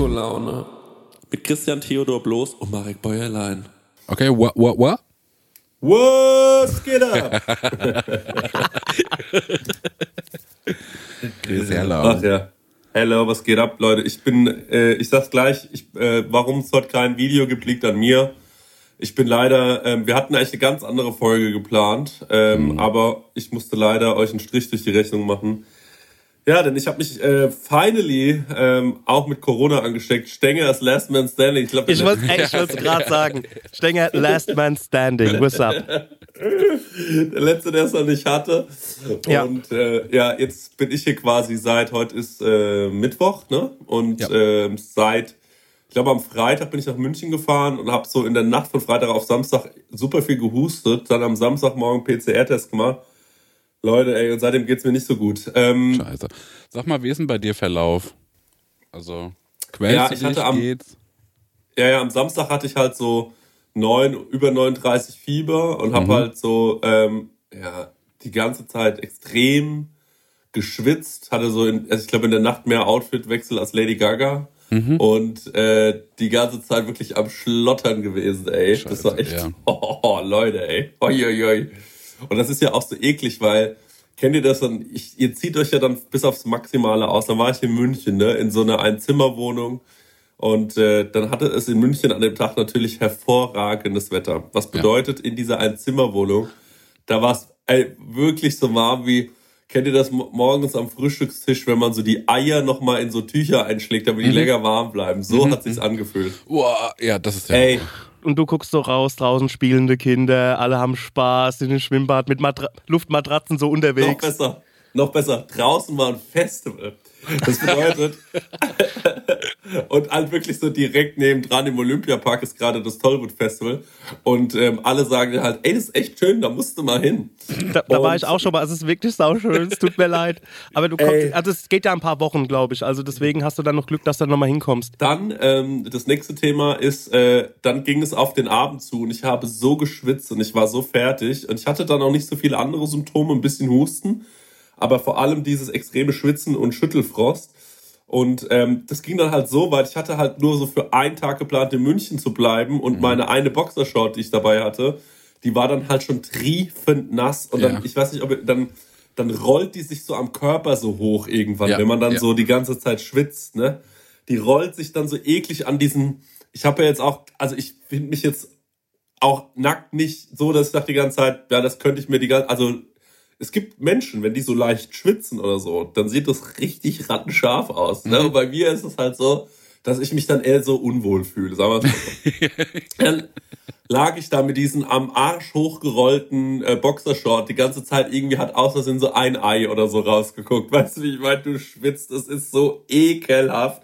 Disco-Laune. Mit Christian Theodor Bloß und Marek Bäuerlein. Okay, what, what, what? Was geht ab? Sehr laut. Ach ja. Hello, was geht ab, Leute? Ich bin, äh, ich sag's gleich, ich, äh, warum es heute kein Video gibt, liegt an mir. Ich bin leider, ähm, wir hatten eigentlich eine ganz andere Folge geplant, ähm, aber ich musste leider euch einen Strich durch die Rechnung machen. Ja, denn ich habe mich äh, finally ähm, auch mit Corona angesteckt. Stenger als Last Man Standing. Ich, glaub, Ich wollte es gerade sagen. Stenger, Last Man Standing. What's up? der letzte, der es noch nicht hatte. Ja. Und äh, ja, jetzt bin ich hier quasi seit heute ist äh, Mittwoch, ne? Und Ja. ähm, seit, ich glaube am Freitag bin ich nach München gefahren und habe so in der Nacht von Freitag auf Samstag super viel gehustet. Dann am Samstagmorgen PCR-Test gemacht. Leute, ey, und seitdem geht's mir nicht so gut. Ähm, Scheiße. Sag mal, wie ist denn bei dir Verlauf? Also, quälst Ja, du ich dich, hatte am- geht's? Ja, ja, am Samstag hatte ich halt so neun, über 39 Fieber und habe halt so, ähm, ja, die ganze Zeit extrem geschwitzt, hatte so, in, also ich glaube in der Nacht mehr Outfitwechsel als Lady Gaga und äh, die ganze Zeit wirklich am Schlottern gewesen, ey. das Scheiße, war echt, ja. oh, Leute, ey. Oi, oi, oi. Und das ist ja auch so eklig, weil kennt ihr das dann? Ich, ihr zieht euch ja dann bis aufs Maximale aus. Dann war ich in München, ne, in so einer Einzimmerwohnung. Und äh, dann hatte es in München an dem Tag natürlich hervorragendes Wetter. Was bedeutet, in dieser Einzimmerwohnung, da war es wirklich so warm wie, kennt ihr das mo- morgens am Frühstückstisch, wenn man so die Eier nochmal in so Tücher einschlägt, damit die länger warm bleiben. So hat sich's angefühlt. Boah, ja, das ist ja. Ey, Und du guckst so raus, draußen spielende Kinder, alle haben Spaß in den Schwimmbad mit Matra Luftmatratzen so noch unterwegs. besser, noch besser. Draußen war ein Festival. Das bedeutet, und halt wirklich so direkt nebendran im Olympiapark ist gerade das Tollwood Festival. Und ähm, alle sagen halt, ey, das ist echt schön, da musst du mal hin. Da, da war ich auch schon mal. Es ist wirklich sauschön. Es tut mir leid. Aber du kommst, Ey. also es geht ja ein paar Wochen, glaube ich. Also deswegen hast du dann noch Glück, dass du nochmal hinkommst. Dann, ähm, das nächste Thema ist, äh, dann ging es auf den Abend zu und ich habe so geschwitzt und ich war so fertig und ich hatte dann auch nicht so viele andere Symptome, ein bisschen Husten, aber vor allem dieses extreme Schwitzen und Schüttelfrost. Und ähm, das ging dann halt so weit, ich hatte halt nur so für einen Tag geplant, in München zu bleiben und meine eine Boxershort, die ich dabei hatte, die war dann halt schon triefend nass und dann, Ja. ich weiß nicht, ob dann, dann rollt die sich so am Körper so hoch irgendwann, Ja, wenn man dann ja. so die ganze Zeit schwitzt, ne? Die rollt sich dann so eklig an diesen, ich habe ja jetzt auch, also ich finde mich jetzt auch nackt nicht so, dass ich dachte die ganze Zeit, ja, das könnte ich mir die ganze, also es gibt Menschen, wenn die so leicht schwitzen oder so, dann sieht das richtig rattenscharf aus. Ne? Und bei mir ist es halt so, dass ich mich dann eher so unwohl fühle. Sagen wir mal so. Dann lag ich da mit diesen am Arsch hochgerollten äh, Boxershort die ganze Zeit irgendwie hat aus Versehen so ein Ei oder so rausgeguckt. Weißt du, wie ich meine, du schwitzt, das ist so ekelhaft.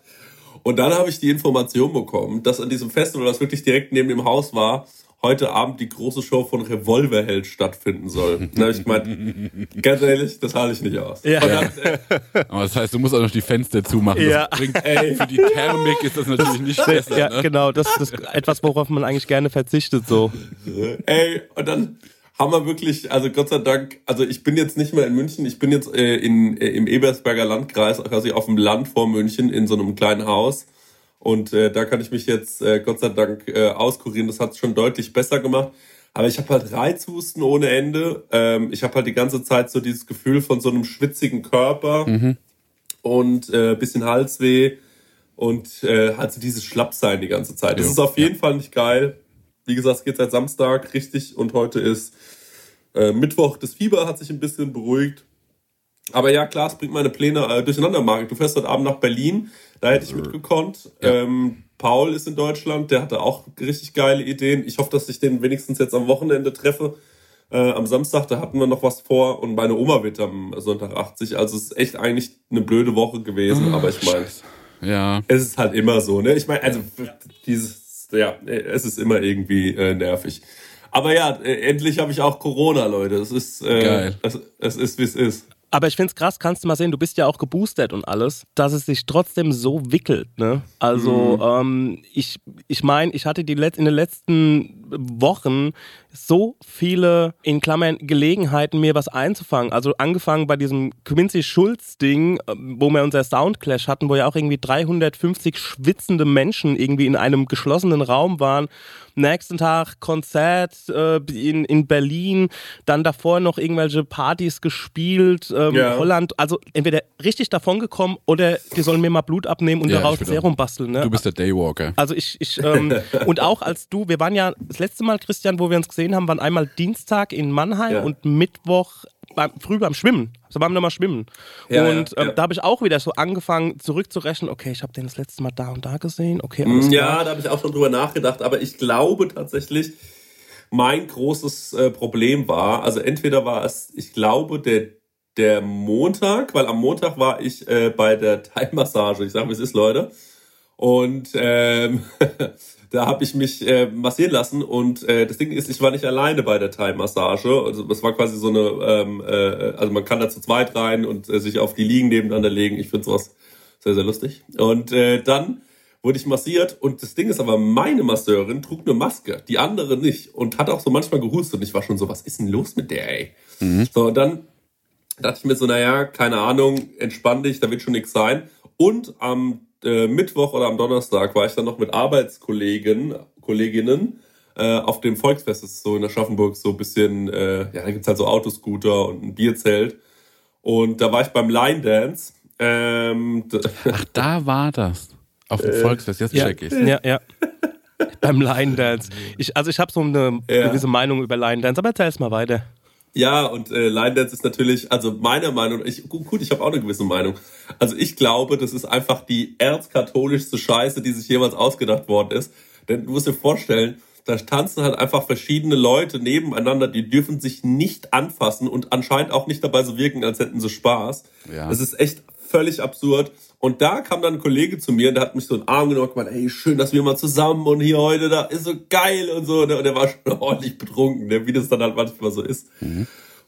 Und dann habe ich die Information bekommen, dass an diesem Festival, das wirklich direkt neben dem Haus war, heute Abend die große Show von Revolverheld stattfinden soll. Da habe ich gemeint, ganz ehrlich, das halte ich nicht aus. Ja. Dann, Aber das heißt, du musst auch noch die Fenster zumachen. Ja. Das bringt, für die Thermik ist das natürlich nicht besser. Ja, ne? genau. Das ist etwas, worauf man eigentlich gerne verzichtet. So. Ey, und dann haben wir wirklich, also Gott sei Dank, also ich bin jetzt nicht mehr in München, ich bin jetzt äh, in, äh, im Ebersberger Landkreis, quasi auf dem Land vor München in so einem kleinen Haus. Und äh, da kann ich mich jetzt äh, Gott sei Dank äh, auskurieren. Das hat es schon deutlich besser gemacht. Aber ich habe halt Reizhusten ohne Ende. Ähm, ich habe halt die ganze Zeit so dieses Gefühl von so einem schwitzigen Körper und äh, bisschen Halsweh und äh, halt so dieses Schlappsein die ganze Zeit. Das Jo, ist auf jeden Fall nicht geil. Wie gesagt, es geht seit Samstag richtig und heute ist äh, Mittwoch. Das Fieber hat sich ein bisschen beruhigt. Aber ja, klar, es bringt meine Pläne äh, durcheinander, Marek. Du fährst heute Abend nach Berlin. Da hätte ich mitgekonnt. Ja. Ähm, Paul ist in Deutschland. Der hatte auch richtig geile Ideen. Ich hoffe, dass ich den wenigstens jetzt am Wochenende treffe. Äh, am Samstag, da hatten wir noch was vor. Und meine Oma wird am Sonntag 80. Also es ist echt eigentlich eine blöde Woche gewesen. aber ich meine, Ja. es ist halt immer so, ne? Ich meine, also dieses, ja, es ist immer irgendwie äh, nervig. Aber ja, äh, endlich habe ich auch Corona, Leute. Es ist, äh, Geil. Es, es ist, wie es ist. Aber ich finde es krass, kannst du mal sehen, du bist ja auch geboostert und alles, dass es sich trotzdem so wickelt. Ne? Also ähm, ich, ich meine, ich hatte die Let in den letzten Wochen so viele, in Klammern, Gelegenheiten, mir was einzufangen. Also angefangen bei diesem Quincy Schulz-Ding, äh, wo wir unser Soundclash hatten, wo ja auch irgendwie 350 schwitzende Menschen irgendwie in einem geschlossenen Raum waren nächsten Tag Konzert äh, in, in Berlin, dann davor noch irgendwelche Partys gespielt, ähm, Ja. Holland, also entweder richtig davon gekommen oder die sollen mir mal Blut abnehmen und Ja, daraus Serum basteln. Ne? Du bist der Daywalker. Also ich, ich ähm, und auch als du, wir waren ja das letzte Mal, Christian, wo wir uns gesehen haben, waren einmal Dienstag in Mannheim Ja. und Mittwoch beim, früh beim Schwimmen. Also waren wir nochmal schwimmen. Ja, und ja, ähm, ja. da habe ich auch wieder so angefangen zurückzurechnen, okay, ich habe den das letzte Mal da und da gesehen, okay, Mm. Ja, da habe ich auch schon drüber nachgedacht, aber ich glaube tatsächlich, mein großes äh, Problem war, also entweder war es, ich glaube, der, der Montag, weil am Montag war ich äh, bei der Thai-Massage. Ich sage, wie es ist, Leute. Und ähm, da habe ich mich äh, massieren lassen und äh, das Ding ist, ich war nicht alleine bei der Thai-Massage. Also das war quasi so eine, ähm, äh, also man kann da zu zweit rein und äh, sich auf die Liegen nebeneinander legen. Ich finde sowas sehr, sehr lustig. Und äh, dann wurde ich massiert und das Ding ist aber, meine Masseurin trug eine Maske, die andere nicht und hat auch so manchmal gehustet und ich war schon so, was ist denn los mit der, ey? So, und dann dachte ich mir so, naja, keine Ahnung, entspann dich, da wird schon nichts sein. Und am äh, Mittwoch oder am Donnerstag war ich dann noch mit Arbeitskollegen, Kolleginnen äh, auf dem Volksfest, das ist so in Aschaffenburg so ein bisschen, äh, ja, da gibt's halt so Autoscooter und ein Bierzelt. Und da war ich beim Line Dance. Ähm, Ach, da war das. Auf dem Volksfest, jetzt Ja, check ich's. ja, ja. Beim Line Dance. Ich, also ich habe so eine Ja. gewisse Meinung über Line Dance, aber erzähl's mal weiter. Ja, und äh, Line Dance ist natürlich, also meiner Meinung, ich, gut, ich habe auch eine gewisse Meinung. Also ich glaube, das ist einfach die erzkatholischste Scheiße, die sich jemals ausgedacht worden ist. Denn du musst dir vorstellen, da tanzen halt einfach verschiedene Leute nebeneinander, die dürfen sich nicht anfassen und anscheinend auch nicht dabei so wirken, als hätten sie Spaß. Ja. Das ist echt völlig absurd. Und da kam dann ein Kollege zu mir und der hat mich so in den Arm genommen und gemeint, hey, schön, dass wir mal zusammen und hier heute, da ist so geil und so. ne? Und der war schon ordentlich betrunken, ne? wie das dann halt manchmal so ist.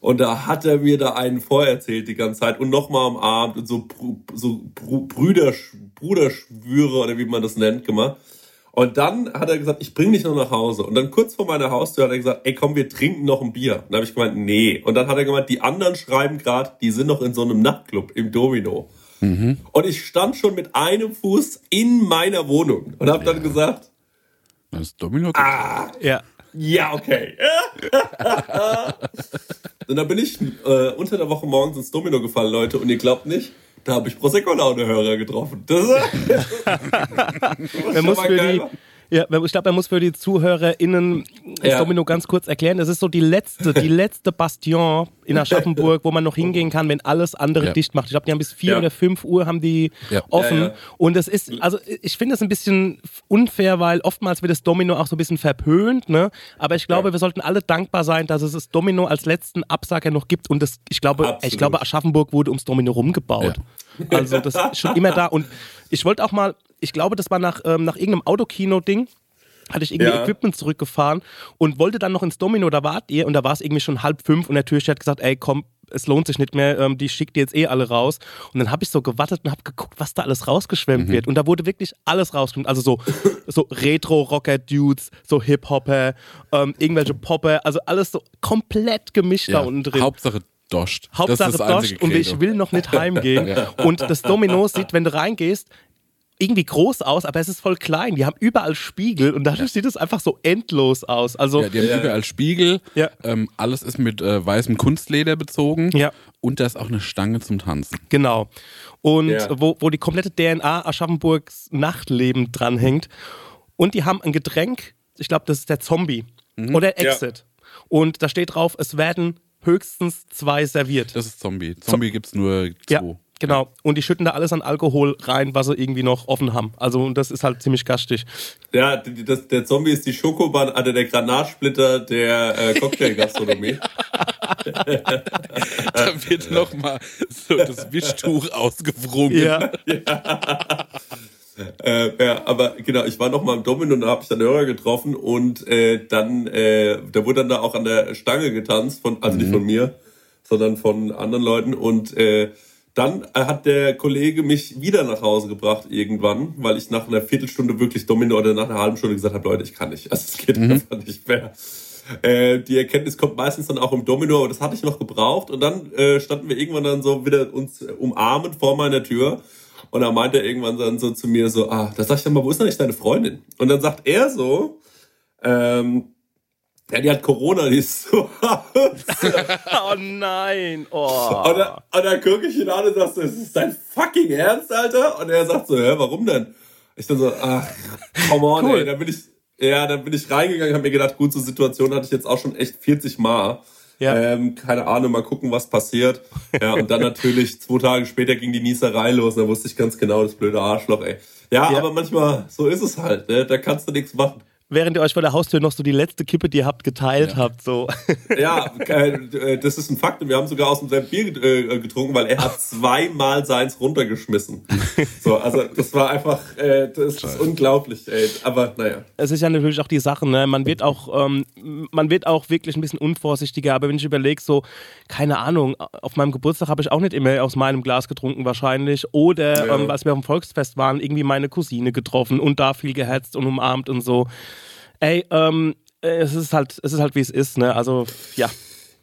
Und da hat er mir da einen vorerzählt die ganze Zeit und nochmal am Abend und so, so Brüder, Bruderschwüre oder wie man das nennt gemacht. Und dann hat er gesagt, ich bring dich noch nach Hause. Und dann kurz vor meiner Haustür hat er gesagt, ey komm, wir trinken noch ein Bier. Und dann habe ich gemeint, nee. Und dann hat er gemeint, die anderen schreiben gerade, die sind noch in so einem Nachtclub im Domino. Und ich stand schon mit einem Fuß in meiner Wohnung und habe dann gesagt, Das ist Domino. Ja. ja, okay. und dann bin ich äh, unter der Woche morgens ins Domino gefallen, Leute, und ihr glaubt nicht, da habe ich Prosecco-Laune-Hörer getroffen. Das Man muss für die. Ja, ich glaube, man muss für die ZuhörerInnen das Ja. Domino ganz kurz erklären. Das ist so die letzte, die letzte Bastion in Aschaffenburg, wo man noch hingehen kann, wenn alles andere Ja. dicht macht. Ich glaube, die haben bis 4 Ja. oder 5 Uhr haben die offen. Und es ist, also ich finde es ein bisschen unfair, weil oftmals wird das Domino auch so ein bisschen verpönt, ne? Aber ich glaube, wir sollten alle dankbar sein, dass es das Domino als letzten Absager noch gibt. Und das, ich glaube, Absolut. ich glaube, Aschaffenburg wurde ums Domino rumgebaut. Also das ist schon immer da. Und ich wollte auch mal, ich glaube, das war nach, ähm, nach irgendeinem Autokino-Ding. Hatte ich irgendwie Ja. Equipment zurückgefahren und wollte dann noch ins Domino, da wart ihr und da war es irgendwie schon halb fünf und der Türsteher hat gesagt, ey komm, es lohnt sich nicht mehr, ähm, die schickt ihr jetzt eh alle raus. Und dann habe ich so gewartet und habe geguckt, was da alles rausgeschwemmt wird. Und da wurde wirklich alles rausgeschwemmt. Also so, so Retro-Rocker-Dudes, so Hip-Hopper, ähm, irgendwelche Popper, also alles so komplett gemischt da Ja. unten drin. Hauptsache Doscht. Hauptsache das das Dosch einzige und ich will noch nicht heimgehen. Und das Domino sieht, wenn du reingehst, irgendwie groß aus, aber es ist voll klein. Die haben überall Spiegel und dadurch sieht es einfach so endlos aus. Also, Ja, die haben Ja. überall Spiegel. Ja. Ähm, alles ist mit äh, weißem Kunstleder bezogen. Ja. Und da ist auch eine Stange zum Tanzen. genau. Und Ja. wo, wo die komplette DNA Aschaffenburgs Nachtleben dranhängt. Und die haben ein Getränk, ich glaube, das ist der Zombie oder Ja. Exit. Und da steht drauf, es werden höchstens zwei serviert. Das ist Zombie. Zombie gibt's nur zwei. Ja, genau. Und die schütten da alles an Alkohol rein, was sie irgendwie noch offen haben. Also und das ist halt ziemlich gastig. Ja, das, der Zombie ist die Schokobahn, also der Granatsplitter der äh, Cocktailgastronomie. Da wird nochmal so das Wischtuch ausgewrungen. Ja. Äh, ja, aber genau, ich war noch mal im Domino und da habe ich dann Hörer getroffen und äh, dann, äh, da wurde dann da auch an der Stange getanzt, von, also nicht von mir, sondern von anderen Leuten und äh, dann äh, hat der Kollege mich wieder nach Hause gebracht irgendwann, weil ich nach einer Viertelstunde wirklich Domino oder nach einer halben Stunde gesagt habe, Leute, ich kann nicht, also es geht einfach nicht mehr. Äh, die Erkenntnis kommt meistens dann auch im Domino, aber das hatte ich noch gebraucht. Und dann äh, standen wir irgendwann dann so wieder uns umarmend vor meiner Tür. Und da meinte er irgendwann dann so zu mir so, ah, da sag ich dann mal, wo ist denn eigentlich deine Freundin? Und dann sagt er so, ähm, ja, die hat Corona, die ist so Oh nein. Oh. Und dann, und dann gucke ich ihn an und sag so, ist das dein fucking Ernst, Alter? Und er sagt so, hä, warum denn? Ich dann so, ach, come on, Cool. ey. Dann bin ich, ja, dann bin ich reingegangen, habe mir gedacht, gut, so Situation hatte ich jetzt auch schon echt 40 Mal. Ja. Ähm, keine Ahnung, mal gucken, was passiert. Ja, und dann natürlich zwei Tage später ging die Nieserei los. Da wusste ich ganz genau, das blöde Arschloch, ey. Ja, Ja. aber manchmal, so ist es halt, ne? Da kannst du nichts machen. Während ihr euch vor der Haustür noch so die letzte Kippe, die ihr habt, geteilt habt. So. Ja, äh, das ist ein Fakt. Und wir haben sogar aus demselben Bier äh, getrunken, weil er hat zweimal seins runtergeschmissen. So, also das war einfach, äh, das ist unglaublich, ey. Aber naja. es ist ja natürlich auch die Sache, ne? Man wird auch, ähm, man wird auch wirklich ein bisschen unvorsichtiger. Aber wenn ich überlege, so, keine Ahnung, auf meinem Geburtstag habe ich auch nicht immer aus meinem Glas getrunken wahrscheinlich. Oder Ja. ähm, als wir auf dem Volksfest waren, irgendwie meine Cousine getroffen und da viel gehetzt und umarmt und so. Ey, ähm, äh, es ist halt, es ist halt wie es ist, ne? Also, ja.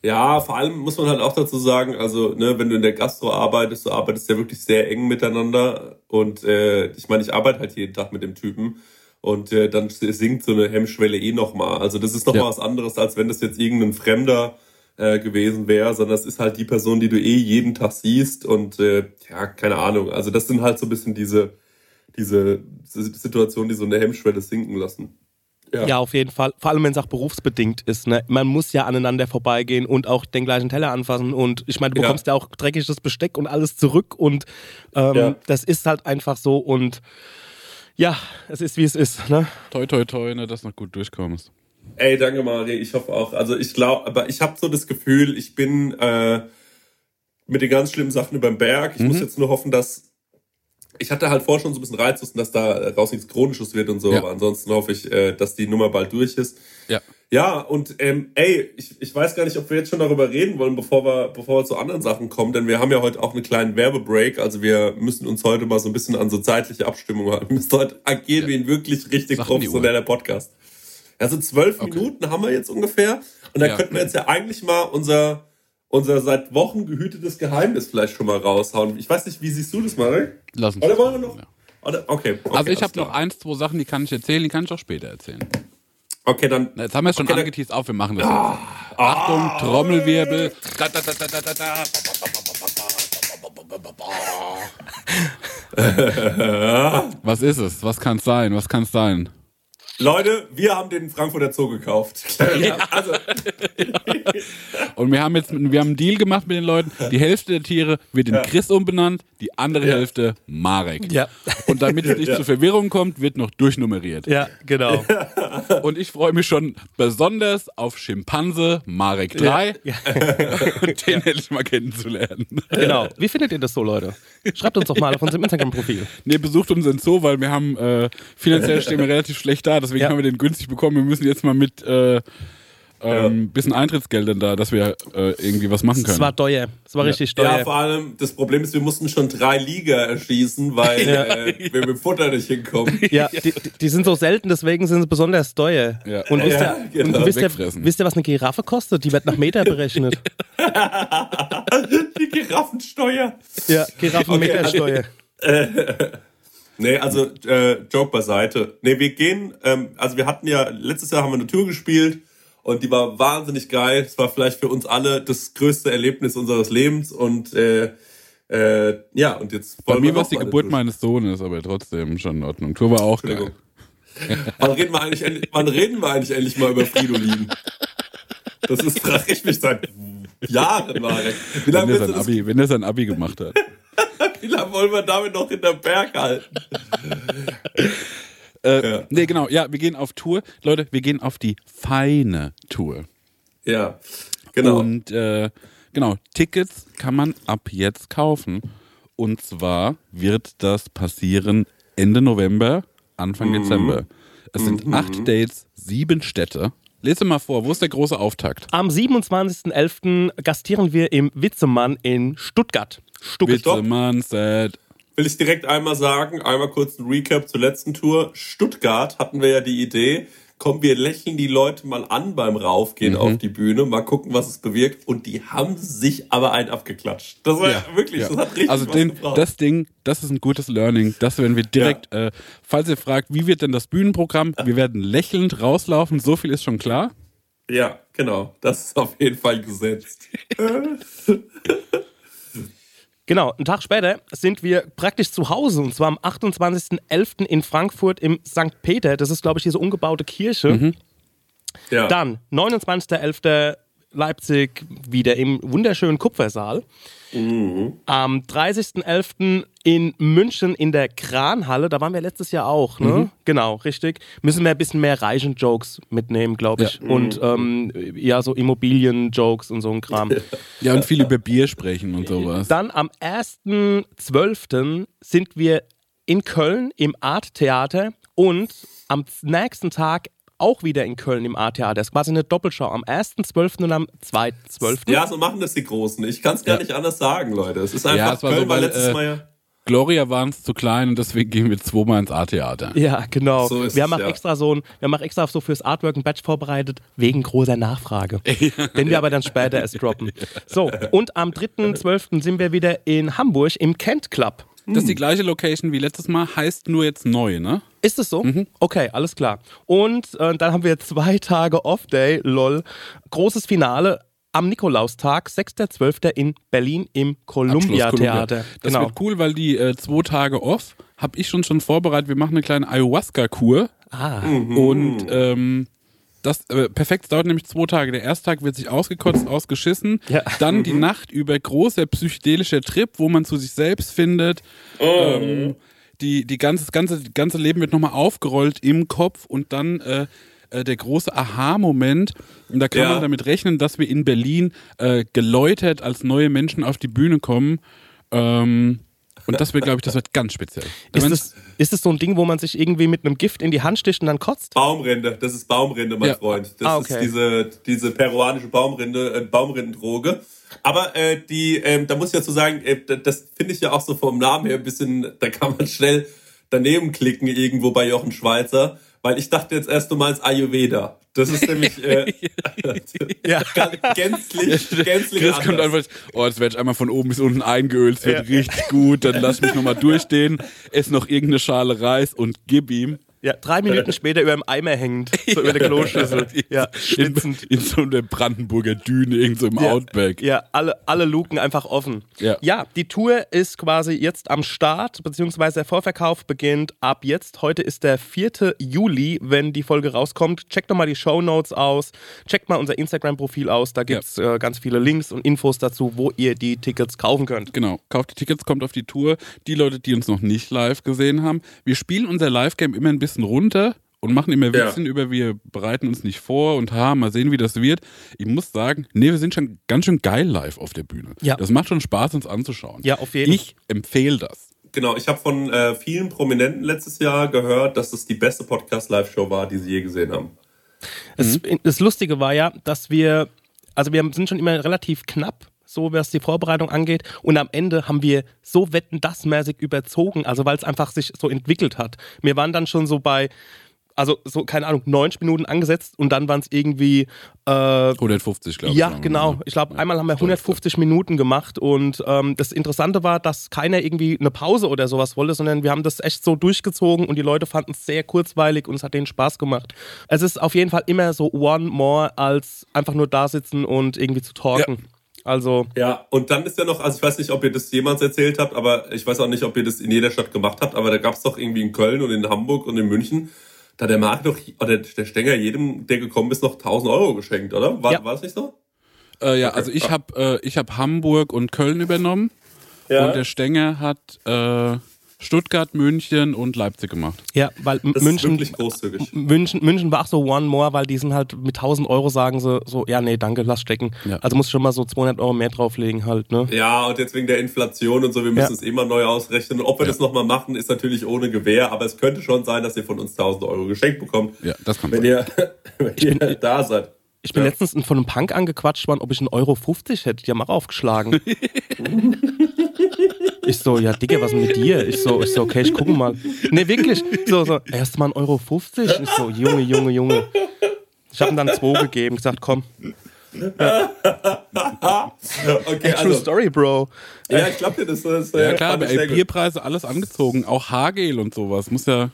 Ja, vor allem muss man halt auch dazu sagen, also ne, wenn du in der Gastro arbeitest, du arbeitest ja wirklich sehr eng miteinander und äh, ich meine, ich arbeite halt jeden Tag mit dem Typen und äh, dann sinkt so eine Hemmschwelle eh nochmal. Also das ist nochmal Ja. was anderes, als wenn das jetzt irgendein Fremder äh, gewesen wäre, sondern das ist halt die Person, die du eh jeden Tag siehst und äh, ja, keine Ahnung. Also das sind halt so ein bisschen diese, diese Situationen, die so eine Hemmschwelle sinken lassen. Ja. auf jeden Fall. Vor allem, wenn es auch berufsbedingt ist. Ne? Man muss ja aneinander vorbeigehen und auch den gleichen Teller anfassen. Und ich meine, du Ja. bekommst ja, auch dreckiges Besteck und alles zurück. Und ähm, Ja. das ist halt einfach so. Und ja, es ist, wie es ist. Ne? Toi, toi, toi, ne, dass du noch gut durchkommst. Ey, danke Mari, ich hoffe auch. Also ich glaube, aber ich habe so das Gefühl, ich bin äh, mit den ganz schlimmen Sachen über den Berg. Ich muss jetzt nur hoffen, dass ich hatte halt vorher schon so ein bisschen Reizhusten, dass da raus nichts Chronisches wird und so, Ja. aber ansonsten hoffe ich, äh, dass die Nummer bald durch ist. Ja. Ja, und ähm, ey, ich, ich weiß gar nicht, ob wir jetzt schon darüber reden wollen, bevor wir, bevor wir zu anderen Sachen kommen, denn wir haben ja heute auch einen kleinen Werbebreak, also wir müssen uns heute mal so ein bisschen an so zeitliche Abstimmung halten. Wir müssen heute agieren wie ein wirklich richtig Uhr. professioneller Podcast. Also zwölf Minuten haben wir jetzt ungefähr und dann Ja. könnten wir jetzt ja eigentlich mal unser, unser seit Wochen gehütetes Geheimnis vielleicht schon mal raushauen. Ich weiß nicht, wie siehst du das, Marek? Lass uns. Oder wollen wir noch? Ja. Oder? Okay, okay. Also ich habe noch eins, zwei Sachen, die kann ich erzählen, die kann ich auch später erzählen. Okay, dann Jetzt haben wir es schon Okay, angeteased auf, wir machen das jetzt. Achtung, Trommelwirbel. Da, da, da, da, da, da, da. Was ist es? Was kann es sein? Was kann es sein? Leute, wir haben den Frankfurter Zoo gekauft. Also, Und wir haben jetzt wir haben einen Deal gemacht mit den Leuten. Die Hälfte der Tiere wird in Chris umbenannt, die andere Hälfte Marek. Ja. Und damit es nicht Ja. zu Verwirrung kommt, wird noch durchnummeriert. Ja, genau. Und ich freue mich schon besonders auf Schimpanse Marek 3. Ja. Und den hätte ich mal kennenzulernen. genau. Wie findet ihr das so, Leute? Schreibt uns doch mal auf unserem Instagram-Profil. Nee, besucht unseren Zoo, weil wir haben äh, finanziell stehen wir relativ schlecht da, deswegen Ja. haben wir den günstig bekommen. Wir müssen jetzt mal mit äh, ähm, bisschen Eintrittsgeldern da, dass wir äh, irgendwie was machen Es können. war teuer. Es war richtig ja, teuer. vor allem, das Problem ist, wir mussten schon drei Liga erschießen, weil Ja. äh, wir mit dem Futter nicht hinkommen. Ja, die, die sind so selten, deswegen sind sie besonders teuer. Ja. Und, wisst, Ja, ihr, genau. und wisst, ihr, wisst ihr, was eine Giraffe kostet? Die wird nach Meter berechnet. Die Giraffensteuer. ja, Giraffenmetersteuer. Nee, also äh, Joke beiseite. Nee, wir gehen, ähm, also wir hatten ja, letztes Jahr haben wir eine Tour gespielt und die war wahnsinnig geil. Es war vielleicht für uns alle das größte Erlebnis unseres Lebens und äh, äh, ja, und jetzt Bei mir war es die Geburt Tour meines Sohnes, aber trotzdem schon in Ordnung. Tour war auch geil. Wann reden wir eigentlich endlich, wann reden wir eigentlich endlich mal über Fridolin? Das ist, frage ich mich seit Jahren, Marek. Wie Wenn lange, willst du sein Abi, wenn der sein Abi gemacht hat. wie lange wollen wir damit noch in der Berg halten? Äh, Ja. Nee, genau. Ja, wir gehen auf Tour. Leute, wir gehen auf die feine Tour. Ja, genau. Und äh, genau, Tickets kann man ab jetzt kaufen. Und zwar wird das passieren Ende November, Anfang Dezember. Es sind acht Dates, sieben Städte. Lese mal vor, wo ist der große Auftakt? Am 27.11. gastieren wir im Witzemann in Stuttgart. Stuttgart. Witzemann said. will ich direkt einmal sagen, einmal kurz ein Recap zur letzten Tour. Stuttgart hatten wir ja die Idee, komm, wir lächeln die Leute mal an beim Raufgehen Mhm. auf die Bühne, mal gucken, was es bewirkt. Und die haben sich aber einen abgeklatscht. Das war ja, wirklich, Ja. das hat richtig also den, das Ding, das ist ein gutes Learning. Das werden wir direkt, äh, falls ihr fragt, wie wird denn das Bühnenprogramm? Wir werden lächelnd rauslaufen, so viel ist schon klar. ja, genau. Das ist auf jeden Fall gesetzt. Genau, einen Tag später sind wir praktisch zu Hause und zwar am 28.11. in Frankfurt im St. Peter. Das ist, glaube ich, diese umgebaute Kirche. Ja. Dann 29.11. Leipzig wieder im wunderschönen Kupfersaal. Am 30.11. in München in der Kranhalle, da waren wir letztes Jahr auch, ne? Genau, richtig. Müssen wir ein bisschen mehr Reichen-Jokes mitnehmen, glaube ich. Und ähm, ja, so Immobilien-Jokes und so ein Kram. Ja, und viel über Bier sprechen und sowas. Dann am 1.12. sind wir in Köln im Art Theater und am nächsten Tag auch wieder in Köln im Art Theater. Das ist quasi eine Doppelschau am 1.12. und am 2.12. Ja, so machen das die Großen. Ich kann es gar Ja. nicht anders sagen, Leute. Es ist einfach Ja, es war Köln so, war weil, letztes äh, Mal ja. Gloria waren es zu klein und deswegen gehen wir zweimal ins A-Theater. Ja, genau. So ist wir es, haben auch ja. extra so ein, wir haben auch extra so fürs Artwork ein Badge vorbereitet, wegen großer Nachfrage. Den wir aber dann später erst droppen. So, und am 3.12. sind wir wieder in Hamburg im Kent Club. Das ist die gleiche Location wie letztes Mal, heißt nur jetzt neu, ne? Ist es so? Okay, alles klar. Und äh, dann haben wir zwei Tage Off-Day, lol. Großes Finale am Nikolaustag, 6.12. in Berlin im Columbia. Theater. Das Genau. wird cool, weil die äh, zwei Tage off habe ich schon schon vorbereitet. Wir machen eine kleine Ayahuasca-Kur. Ah, Und ähm, das äh, perfekt es dauert nämlich zwei Tage. Der erste Tag wird sich ausgekotzt, ausgeschissen. Ja. Dann die Nacht über großer psychedelischer Trip, wo man zu sich selbst findet. Ähm, die, die ganze, das ganze, das ganze Leben wird nochmal aufgerollt im Kopf und dann äh, äh, der große Aha-Moment. Und da kann Ja. man damit rechnen, dass wir in Berlin äh, geläutert als neue Menschen auf die Bühne kommen. Ähm, und das wird, glaube ich, das wird ganz speziell. Da ist, das, ist das so ein Ding, wo man sich irgendwie mit einem Gift in die Hand sticht und dann kotzt? Baumrinde, das ist Baumrinde, mein Ja. Freund. Das Ah, okay. ist diese, diese peruanische Baumrinde, äh, Baumrindendroge. Aber äh, die, ähm, da muss ich dazu sagen, äh, das finde ich ja auch so vom Namen her ein bisschen, da kann man schnell daneben klicken irgendwo bei Jochen Schweizer, weil ich dachte jetzt erst, du meinst Ayurveda. Das ist nämlich äh, Ja. gänzlich, gänzlich Chris kommt anders. einfach, oh, jetzt werde ich einmal von oben bis unten eingeölt, es wird Ja. richtig gut, dann lass mich nochmal durchstehen, ess noch irgendeine Schale Reis und gib ihm. Ja, drei Minuten später über dem Eimer hängend, so über der Kloschüssel. Ja, in, schwitzend. in so einer Brandenburger Düne, irgend so im Ja. Outback. Ja, alle, alle Luken einfach offen. Ja. die Tour ist quasi jetzt am Start, beziehungsweise der Vorverkauf beginnt ab jetzt. Heute ist der 4. Juli, wenn die Folge rauskommt. Checkt doch mal die Show Notes aus, checkt mal unser Instagram-Profil aus, da gibt es äh, ganz viele Links und Infos dazu, wo ihr die Tickets kaufen könnt. Genau, kauft die Tickets, kommt auf die Tour. Die Leute, die uns noch nicht live gesehen haben, wir spielen unser Live-Game immer ein bisschen runter und machen immer Ja. Witzchen über, wir bereiten uns nicht vor und ha, mal sehen, wie das wird. Ich muss sagen, nee, wir sind schon ganz schön geil live auf der Bühne. Ja. Das macht schon Spaß, uns anzuschauen. Ja, auf jeden Ich empfehle das. Genau, ich habe von äh, vielen Prominenten letztes Jahr gehört, dass es die beste Podcast-Live-Show war, die sie je gesehen haben. Das, das Lustige war ja, dass wir, also wir sind schon immer relativ knapp, so was die Vorbereitung angeht. Und am Ende haben wir so wetten das mäßig überzogen, also weil es einfach sich so entwickelt hat. Wir waren dann schon so bei, also so, keine Ahnung, 90 Minuten angesetzt und dann waren es irgendwie, äh, 150, glaube ich. ja, genau. Ich glaube, einmal haben wir 150 Minuten gemacht und ähm, das Interessante war, dass keiner irgendwie eine Pause oder sowas wollte, sondern wir haben das echt so durchgezogen und die Leute fanden es sehr kurzweilig und es hat denen Spaß gemacht. Es ist auf jeden Fall immer so one more als einfach nur da sitzen und irgendwie zu talken. Also, Ja, und dann ist ja noch, also ich weiß nicht, ob ihr das jemals erzählt habt, aber ich weiß auch nicht, ob ihr das in jeder Stadt gemacht habt, aber da gab es doch irgendwie in Köln und in Hamburg und in München, da der Markt doch, oder der Stenger jedem, der gekommen ist, noch 1000 Euro geschenkt, oder? War, Ja. war das nicht so? Äh, ja, also ich habe äh, ich hab Hamburg und Köln übernommen und der Stenger hat äh, Stuttgart, München und Leipzig gemacht. ja, weil Das München, ist wirklich großzügig. München, München war auch so one more, weil die sind halt mit 1000 Euro sagen sie so, ja, nee, danke, lass stecken. Ja. Also musst du schon mal so 200 Euro mehr drauflegen halt, ne? Ja, und jetzt wegen der Inflation und so, wir müssen Ja. es immer neu ausrechnen. Ob wir Ja. das nochmal machen, ist natürlich ohne Gewähr, aber es könnte schon sein, dass ihr von uns 1000 Euro geschenkt bekommt, Ja, das kann wenn sein. ihr, wenn ihr da seid. Ich bin Ja. letztens von einem Punk angequatscht worden, ob ich einen Euro 50 hätte. Die haben auch aufgeschlagen. ich so, ja, Digga, was mit dir? Ich so, ich so, okay, ich gucke mal. Nee, wirklich. So, so, erst mal einen Euro 50. Ich so, Junge, Junge, Junge. Ich habe ihm dann zwei gegeben, gesagt, komm. Okay, True also, Story, Bro. ja, ich glaube dir, das ist Ja äh, klar, ich sehr ey. Bierpreise, alles angezogen, auch Haargel und sowas. Muss ja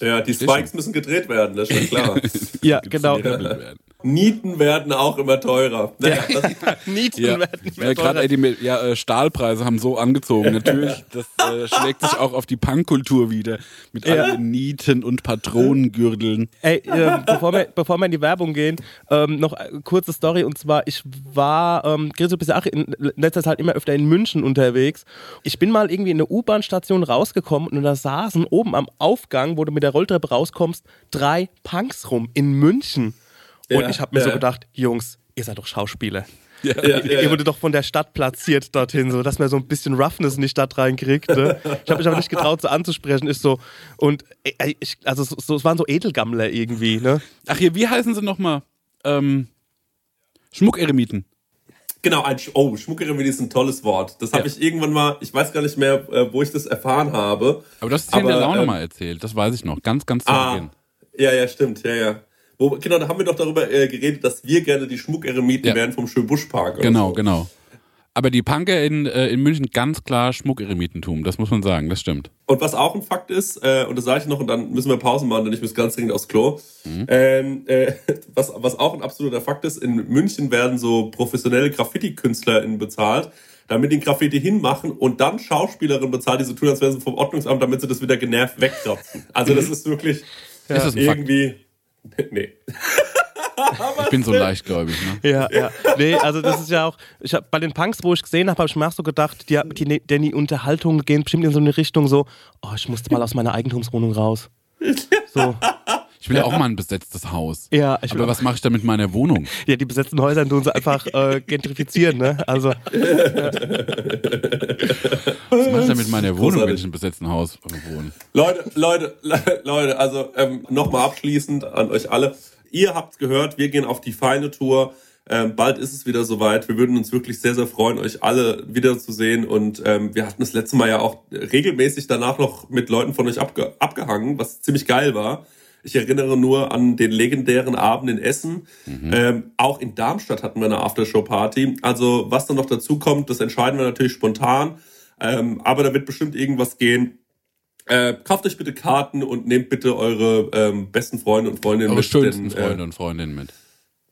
Ja, die Spikes müssen gedreht werden, das ist schon klar. Ja, genau. werden. Nieten werden auch immer teurer. Naja, das, Nieten Ja, werden mehr ja gerade teurer. ey, die ja, äh, Stahlpreise haben so angezogen. Natürlich, das äh, schlägt sich auch auf die Punkkultur wieder. Mit Ja. allen Nieten und Patronengürteln. Ey, äh, bevor, wir, bevor wir in die Werbung gehen, ähm, noch eine kurze Story. Und zwar, ich war, ähm, Chris, du bist ja auch in letzter Zeit immer öfter in München unterwegs. Ich bin mal irgendwie in eine U-Bahn-Station rausgekommen und da saßen oben am Aufgang, wo du mit der Rolltreppe rauskommst, drei Punks rum in München. Und Ja, ich habe mir so ja. gedacht, Jungs, ihr seid doch Schauspieler. ja, Ihr, ja, ihr wurde doch von der Stadt platziert dorthin, so dass man so ein bisschen Roughness in die Stadt reinkriegt. Ne? Ich habe mich aber nicht getraut, so anzusprechen. Ist so und ich, also so, so, es waren so Edelgammler irgendwie. Ne? Ach hier, wie heißen sie nochmal? Ähm, Schmuckeremiten. Genau, ein Sch oh, Schmuckeremie ist ein tolles Wort. Das habe Ja. ich irgendwann mal, ich weiß gar nicht mehr, äh, wo ich das erfahren habe. Aber das ist hier in der Aber, Laune ähm, mal erzählt. Das weiß ich noch. Ganz, ganz zu Ah, Beginn. ja, ja, stimmt, ja, ja. Wo, genau, da haben wir doch darüber äh, geredet, dass wir gerne die Schmuckeremiten Ja. wären vom Schönbuschpark. Genau, so. genau. Aber die Punker in, äh, in München ganz klar Schmuckeremitentum. Das muss man sagen. Das stimmt. Und was auch ein Fakt ist, äh, und das sage ich noch, und dann müssen wir Pause machen, denn ich muss ganz dringend aufs Klo. Ähm, äh, was, was auch ein absoluter Fakt ist, in München werden so professionelle Graffiti-KünstlerInnen bezahlt, damit die Graffiti hinmachen und dann Schauspielerinnen bezahlt, die so tun, als wären sie vom Ordnungsamt, damit sie das wieder genervt wegkratzen. Also das ist wirklich Ist das ein Fakt? Nee. Ich bin so leichtgläubig. Ne? Ja, ja. Nee, also das ist ja auch, ich hab, bei den Punks, wo ich gesehen habe, habe ich mir auch so gedacht, die, die, denn die Unterhaltungen gehen bestimmt in so eine Richtung so, oh, ich musste mal aus meiner Eigentumswohnung raus. So. Ich will ja auch mal ein besetztes Haus. Ja, ich will Aber was mache ich da mit meiner Wohnung? Ja, die besetzten Häuser tun sie einfach äh, gentrifizieren, ne? Also, Was mache ich da mit meiner Wohnung, wenn ich in einem besetzten Haus wohne? Leute, Leute, Le- Leute, also ähm, nochmal abschließend an euch alle. Ihr habt's gehört, wir gehen auf die feine Tour. Ähm, bald ist es wieder soweit. Wir würden uns wirklich sehr, sehr freuen, euch alle wiederzusehen. Und ähm, wir hatten das letzte Mal ja auch regelmäßig danach noch mit Leuten von euch abge abgehangen, was ziemlich geil war. Ich erinnere nur an den legendären Abend in Essen. Ähm, auch in Darmstadt hatten wir eine Aftershow-Party. Also was dann noch dazu kommt, das entscheiden wir natürlich spontan. Ähm, aber da wird bestimmt irgendwas gehen. Äh, kauft euch bitte Karten und nehmt bitte eure ähm, besten Freunde und Freundinnen Eure mit. schönsten denn, äh, Freunde und Freundinnen mit.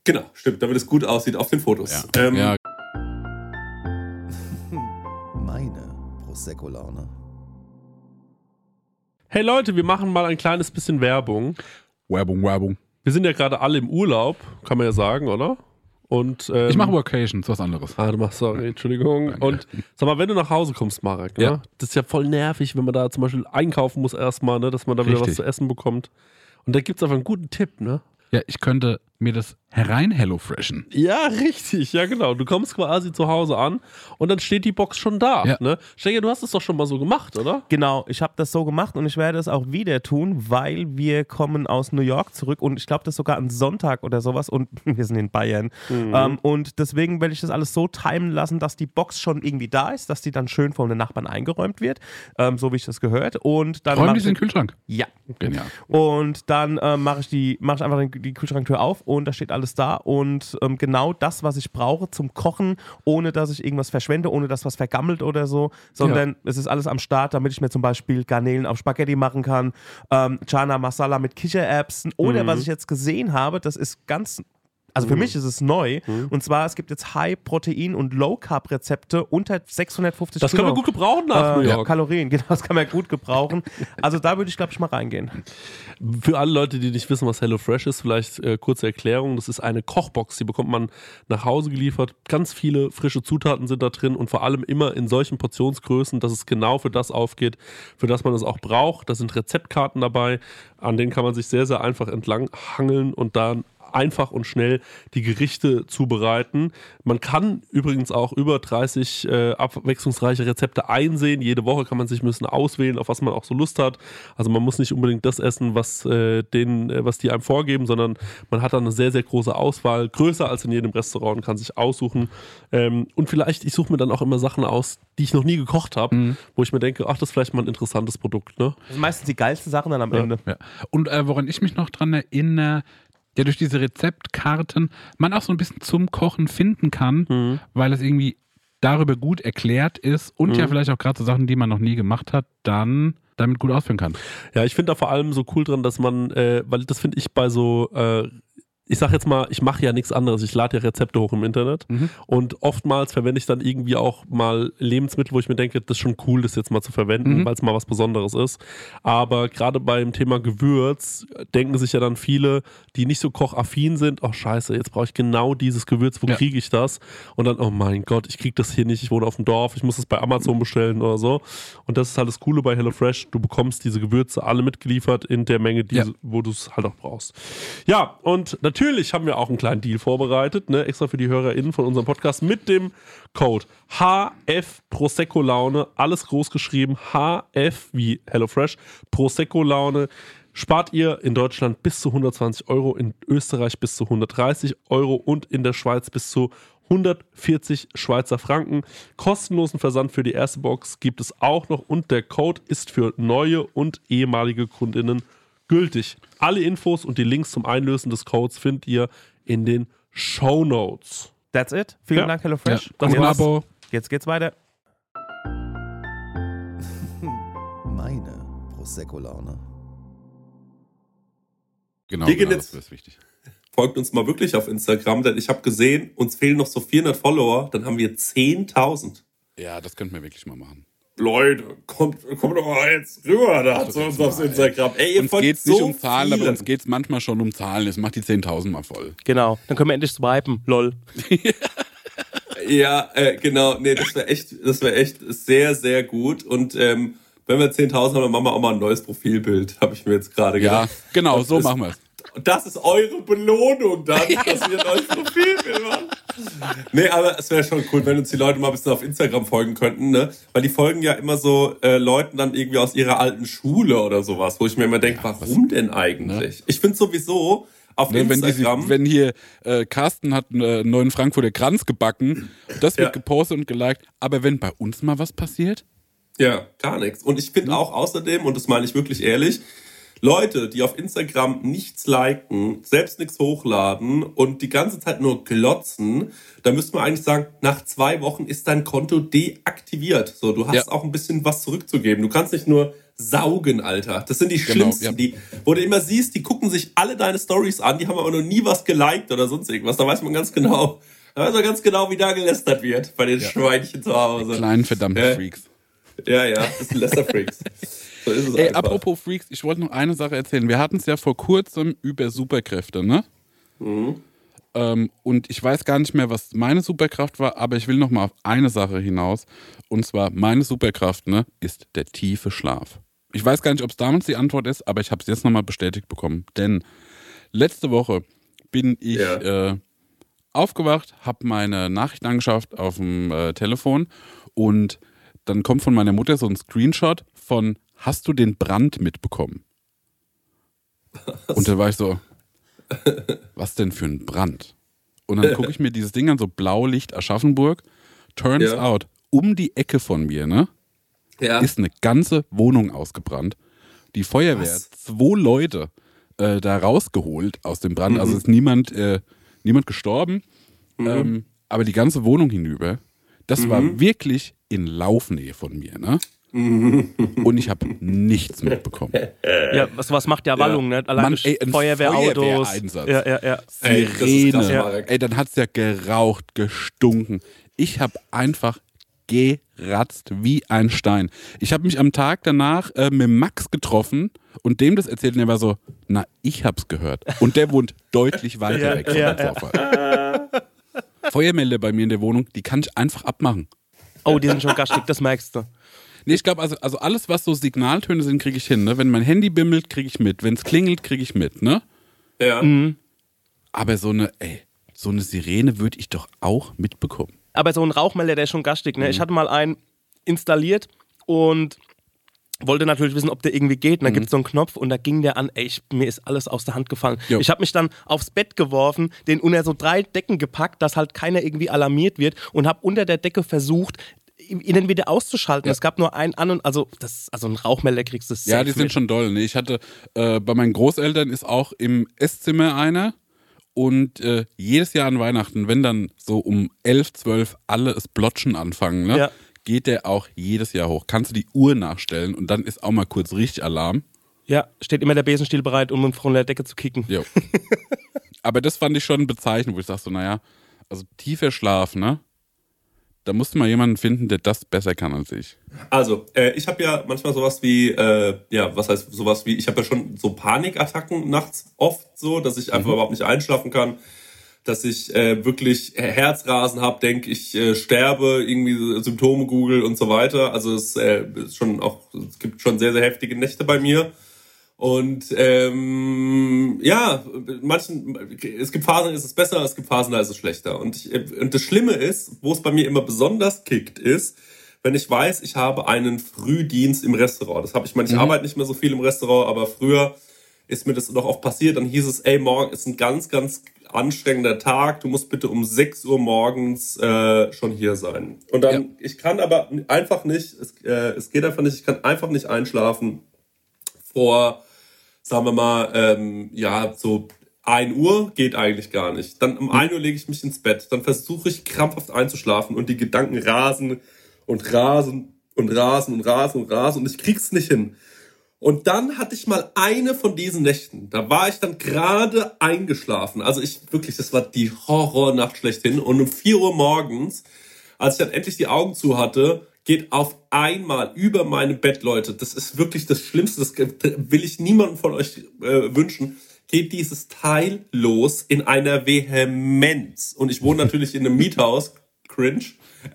Genau, stimmt, damit es gut aussieht auf den Fotos. Ja. Ähm, ja, Meine Prosecco-Laune. Hey Leute, wir machen mal ein kleines bisschen Werbung. Werbung, Werbung. Wir sind ja gerade alle im Urlaub, kann man ja sagen, oder? Und ähm, Ich mache Workations, was anderes. Ah, du machst, sorry, Entschuldigung. Und sag mal, wenn du nach Hause kommst, Marek, ne? Ja. das ist ja voll nervig, wenn man da zum Beispiel einkaufen muss erstmal, ne? dass man da wieder was Richtig. zu essen bekommt. Und da gibt es einfach einen guten Tipp, ne? Ja, ich könnte mir das herein HelloFreshen. Ja, richtig, ja genau. Du kommst quasi zu Hause an und dann steht die Box schon da. Ja. Ne? Steiger, du hast es doch schon mal so gemacht, oder? genau, ich habe das so gemacht und ich werde es auch wieder tun, weil wir kommen aus New York zurück und ich glaube, das sogar an Sonntag oder sowas und wir sind in Bayern. Ähm, und deswegen werde ich das alles so timen lassen, dass die Box schon irgendwie da ist, dass die dann schön von den Nachbarn eingeräumt wird, ähm, so wie ich das gehört. Und dann Räum mach die in den Kühlschrank. Ja. Genial. Und dann ähm, mache ich, die, mach ich einfach die Kühlschranktür auf und da steht alles da. Und ähm, genau das, was ich brauche zum Kochen, ohne dass ich irgendwas verschwende, ohne dass was vergammelt oder so, sondern es ist alles am Start, damit ich mir zum Beispiel Garnelen auf Spaghetti machen kann, ähm, Chana Masala mit Kichererbsen oder was ich jetzt gesehen habe, das ist ganz. Also für mich ist es neu. Und zwar, es gibt jetzt High-Protein- und Low-Carb-Rezepte unter 650 Das können wir gut gebrauchen nach äh, New York. Kalorien, genau, das kann man gut gebrauchen. Also da würde ich, glaube ich, mal reingehen. Für alle Leute, die nicht wissen, was HelloFresh ist, vielleicht äh, kurze Erklärung. Das ist eine Kochbox, die bekommt man nach Hause geliefert. Ganz viele frische Zutaten sind da drin und vor allem immer in solchen Portionsgrößen, dass es genau für das aufgeht, für das man es auch braucht. Da sind Rezeptkarten dabei, an denen kann man sich sehr, sehr einfach entlang hangeln und dann einfach und schnell die Gerichte zubereiten. Man kann übrigens auch über 30 äh, abwechslungsreiche Rezepte einsehen. Jede Woche kann man sich ein bisschen auswählen, auf was man auch so Lust hat. Also man muss nicht unbedingt das essen, was, äh, den, äh, was die einem vorgeben, sondern man hat dann eine sehr, sehr große Auswahl, größer als in jedem Restaurant und kann sich aussuchen. Ähm, und vielleicht, ich suche mir dann auch immer Sachen aus, die ich noch nie gekocht habe, wo ich mir denke, ach, das ist vielleicht mal ein interessantes Produkt. Ne? Das sind meistens die geilsten Sachen dann am Ende. Ja. Und äh, woran ich mich noch dran erinnere, ja, durch diese Rezeptkarten man auch so ein bisschen zum Kochen finden kann, Mhm. weil es irgendwie darüber gut erklärt ist und Mhm. ja vielleicht auch gerade so Sachen, die man noch nie gemacht hat, dann damit gut ausführen kann. Ja, ich finde da vor allem so cool dran, dass man, äh, weil das finde ich bei so, äh, ich sag jetzt mal, ich mache ja nichts anderes, ich lade ja Rezepte hoch im Internet Mhm. und oftmals verwende ich dann irgendwie auch mal Lebensmittel, wo ich mir denke, das ist schon cool, das jetzt mal zu verwenden, Mhm. weil es mal was Besonderes ist. Aber gerade beim Thema Gewürz denken sich ja dann viele, die nicht so kochaffin sind, oh scheiße, jetzt brauche ich genau dieses Gewürz, wo Ja. kriege ich das? Und dann, oh mein Gott, ich kriege das hier nicht, ich wohne auf dem Dorf, ich muss es bei Amazon bestellen oder so. Und das ist halt das Coole bei HelloFresh, du bekommst diese Gewürze alle mitgeliefert in der Menge, die, Ja. wo du es halt auch brauchst. Ja, und natürlich haben wir auch einen kleinen Deal vorbereitet, ne, extra für die HörerInnen von unserem Podcast mit dem Code HF Prosecco Laune, alles groß geschrieben, HF wie HelloFresh, Prosecco Laune. Spart ihr in Deutschland bis zu 120 Euro, in Österreich bis zu 130 Euro und in der Schweiz bis zu 140 Schweizer Franken. Kostenlosen Versand für die erste Box gibt es auch noch und der Code ist für neue und ehemalige Kundinnen gültig. Alle Infos und die Links zum Einlösen des Codes findet ihr in den Show Notes. That's it. Vielen Ja. Dank, HelloFresh. Ja. Das Und ein war's. Abo. Jetzt geht's weiter. Meine Prosecco-Laune. Genau, genau jetzt- das ist wichtig. Folgt uns mal wirklich auf Instagram, denn ich habe gesehen, uns fehlen noch so 400 Follower, dann haben wir 10.000. Ja, das könnten wir wirklich mal machen. Leute, kommt, kommt doch mal jetzt rüber da zu uns auf Instagram. Ey, ihr Uns geht so nicht um Zahlen, aber vielen. uns geht es manchmal schon um Zahlen. Es macht die 10.000 mal voll. Genau. Dann können wir endlich swipen. Lol. Ja, äh, genau. Nee, das wäre echt, das wäre echt sehr, sehr gut. Und ähm, wenn wir 10.000 haben, dann machen wir auch mal ein neues Profilbild, habe ich mir jetzt gerade Ja, gedacht. genau, Und so das- machen wir es. Und das ist eure Belohnung dann, dass wir ein neues Profilbild machen. Nee, aber es wäre schon cool, wenn uns die Leute mal ein bisschen auf Instagram folgen könnten, ne? Weil die folgen ja immer so äh, Leuten dann irgendwie aus ihrer alten Schule oder sowas, wo ich mir immer denke, warum denn eigentlich? Ich finde sowieso auf Ne, wenn, die, Instagram. wenn hier äh, Carsten hat äh, einen neuen Frankfurter Kranz gebacken, das wird Ja. gepostet und geliked. Aber wenn bei uns mal was passiert, Ja, gar nichts. Und ich finde auch außerdem, und das meine ich wirklich ehrlich, Leute, die auf Instagram nichts liken, selbst nichts hochladen und die ganze Zeit nur glotzen, da müsste man eigentlich sagen, nach zwei Wochen ist dein Konto deaktiviert. So, du hast Ja. auch ein bisschen was zurückzugeben. Du kannst nicht nur saugen, Alter. Das sind die Genau, Schlimmsten, ja. die, wo du immer siehst, die gucken sich alle deine Stories an, die haben aber noch nie was geliked oder sonst irgendwas. Da weiß man ganz genau, da weiß man ganz genau, wie da gelästert wird bei den Schweinchen zu Hause. kleinen verdammten Freaks. Ja, ja, das sind Lester-Freaks. So ist es Ey, einfach. apropos Freaks, ich wollte noch eine Sache erzählen. Wir hatten es ja vor kurzem über Superkräfte, ne? Ähm, und ich weiß gar nicht mehr, was meine Superkraft war, aber ich will noch mal auf eine Sache hinaus. Und zwar, meine Superkraft, ne, ist der tiefe Schlaf. Ich weiß gar nicht, ob es damals die Antwort ist, aber ich habe es jetzt nochmal bestätigt bekommen. Denn letzte Woche bin ich Ja. äh, aufgewacht, habe meine Nachrichten angeschaut auf dem äh, Telefon und dann kommt von meiner Mutter so ein Screenshot von Hast du den Brand mitbekommen? Und da war ich so, was denn für ein Brand? Und dann gucke ich mir dieses Ding an, so Blaulicht Aschaffenburg. Turns Ja. out, um die Ecke von mir, ne, Ja. ist eine ganze Wohnung ausgebrannt. Die Feuerwehr Was? hat zwei Leute äh, da rausgeholt aus dem Brand. Mhm. Also ist niemand, äh, niemand gestorben, ähm, aber die ganze Wohnung hinüber. Das Mhm. war wirklich in Laufnähe von mir, ne? Und ich habe nichts mitbekommen. Ja, was, was macht ja Wallung, ne? Allein Mann, ey, ein Feuerwehrautos. Feuerwehreinsatz. Ja, ja, ja. Ey, Sirene. krass, Ja. Ey, dann hat's ja geraucht, gestunken. Ich habe einfach geratzt wie ein Stein. Ich habe mich am Tag danach äh, mit Max getroffen und dem das erzählt und er war so, na, ich hab's gehört. Und der wohnt deutlich weiter Ja, weg von ja, dem Vorfall. Feuermelder bei mir in der Wohnung, die kann ich einfach abmachen. Oh, die sind schon gaschig, das merkst du. Nee, ich glaube, also, also alles, was so Signaltöne sind, kriege ich hin. Ne? Wenn mein Handy bimmelt, kriege ich mit. Wenn es klingelt, kriege ich mit. Ne? Ja. Mhm. Aber so eine, ey, so eine Sirene würde ich doch auch mitbekommen. Aber so ein Rauchmelder, der ist schon gastig. Ne? Ich hatte mal einen installiert und wollte natürlich wissen, ob der irgendwie geht. Und da gibt es so einen Knopf und da ging der an, ey, ich, mir ist alles aus der Hand gefallen. Jo. Ich habe mich dann aufs Bett geworfen, den unter so drei Decken gepackt, dass halt keiner irgendwie alarmiert wird und habe unter der Decke versucht, ihn wieder auszuschalten. Ja. Es gab nur einen an und also das also ein Rauchmelder kriegst du Ja, die sind mit. schon doll. Ne? Ich hatte, äh, bei meinen Großeltern ist auch im Esszimmer einer und äh, jedes Jahr an Weihnachten, wenn dann so um 11, 12 alle es Blotschen anfangen, ne, Ja. geht der auch jedes Jahr hoch. Kannst du die Uhr nachstellen und dann ist auch mal kurz richtig Alarm. Ja, steht immer der Besenstiel bereit, um von der Decke zu kicken. Jo. Aber das fand ich schon bezeichnend, wo ich sag so, naja, also tiefer Schlaf, ne? Da musste mal jemanden finden, der das besser kann als ich. Also, äh, ich habe ja manchmal sowas wie, äh, ja, was heißt sowas wie, ich habe ja schon so Panikattacken nachts oft so, dass ich einfach überhaupt nicht einschlafen kann, dass ich äh, wirklich Herzrasen habe, denke ich äh, sterbe, irgendwie Symptome google und so weiter. Also es äh, ist schon auch, es gibt schon sehr, sehr heftige Nächte bei mir. Und ähm, ja, manchen, es gibt Phasen, ist es besser, es gibt Phasen, da ist es schlechter. Und, ich, und das Schlimme ist, wo es bei mir immer besonders kickt, ist, wenn ich weiß, ich habe einen Frühdienst im Restaurant. Das habe ich, meine, ich arbeite nicht mehr so viel im Restaurant, aber früher ist mir das noch oft passiert. Dann hieß es, ey, morgen ist ein ganz, ganz anstrengender Tag. Du musst bitte um 6 Uhr morgens äh, schon hier sein. Und dann, Ja. ich kann aber einfach nicht, es, äh, es geht einfach nicht, ich kann einfach nicht einschlafen vor, sagen wir mal, ähm, ja, so 1 Uhr geht eigentlich gar nicht. Dann um 1 Uhr lege ich mich ins Bett. Dann versuche ich krampfhaft einzuschlafen und die Gedanken rasen und rasen und rasen und rasen und rasen und ich krieg's nicht hin. Und dann hatte ich mal eine von diesen Nächten. Da war ich dann gerade eingeschlafen. Also ich wirklich, das war die Horrornacht schlechthin. Und um 4 Uhr morgens, als ich dann endlich die Augen zu hatte, geht auf einmal über meine Bett, Leute. Das ist wirklich das Schlimmste. Das will ich niemandem von euch äh, wünschen. Geht dieses Teil los in einer Vehemenz. Und ich wohne natürlich in einem Miethaus. Cringe.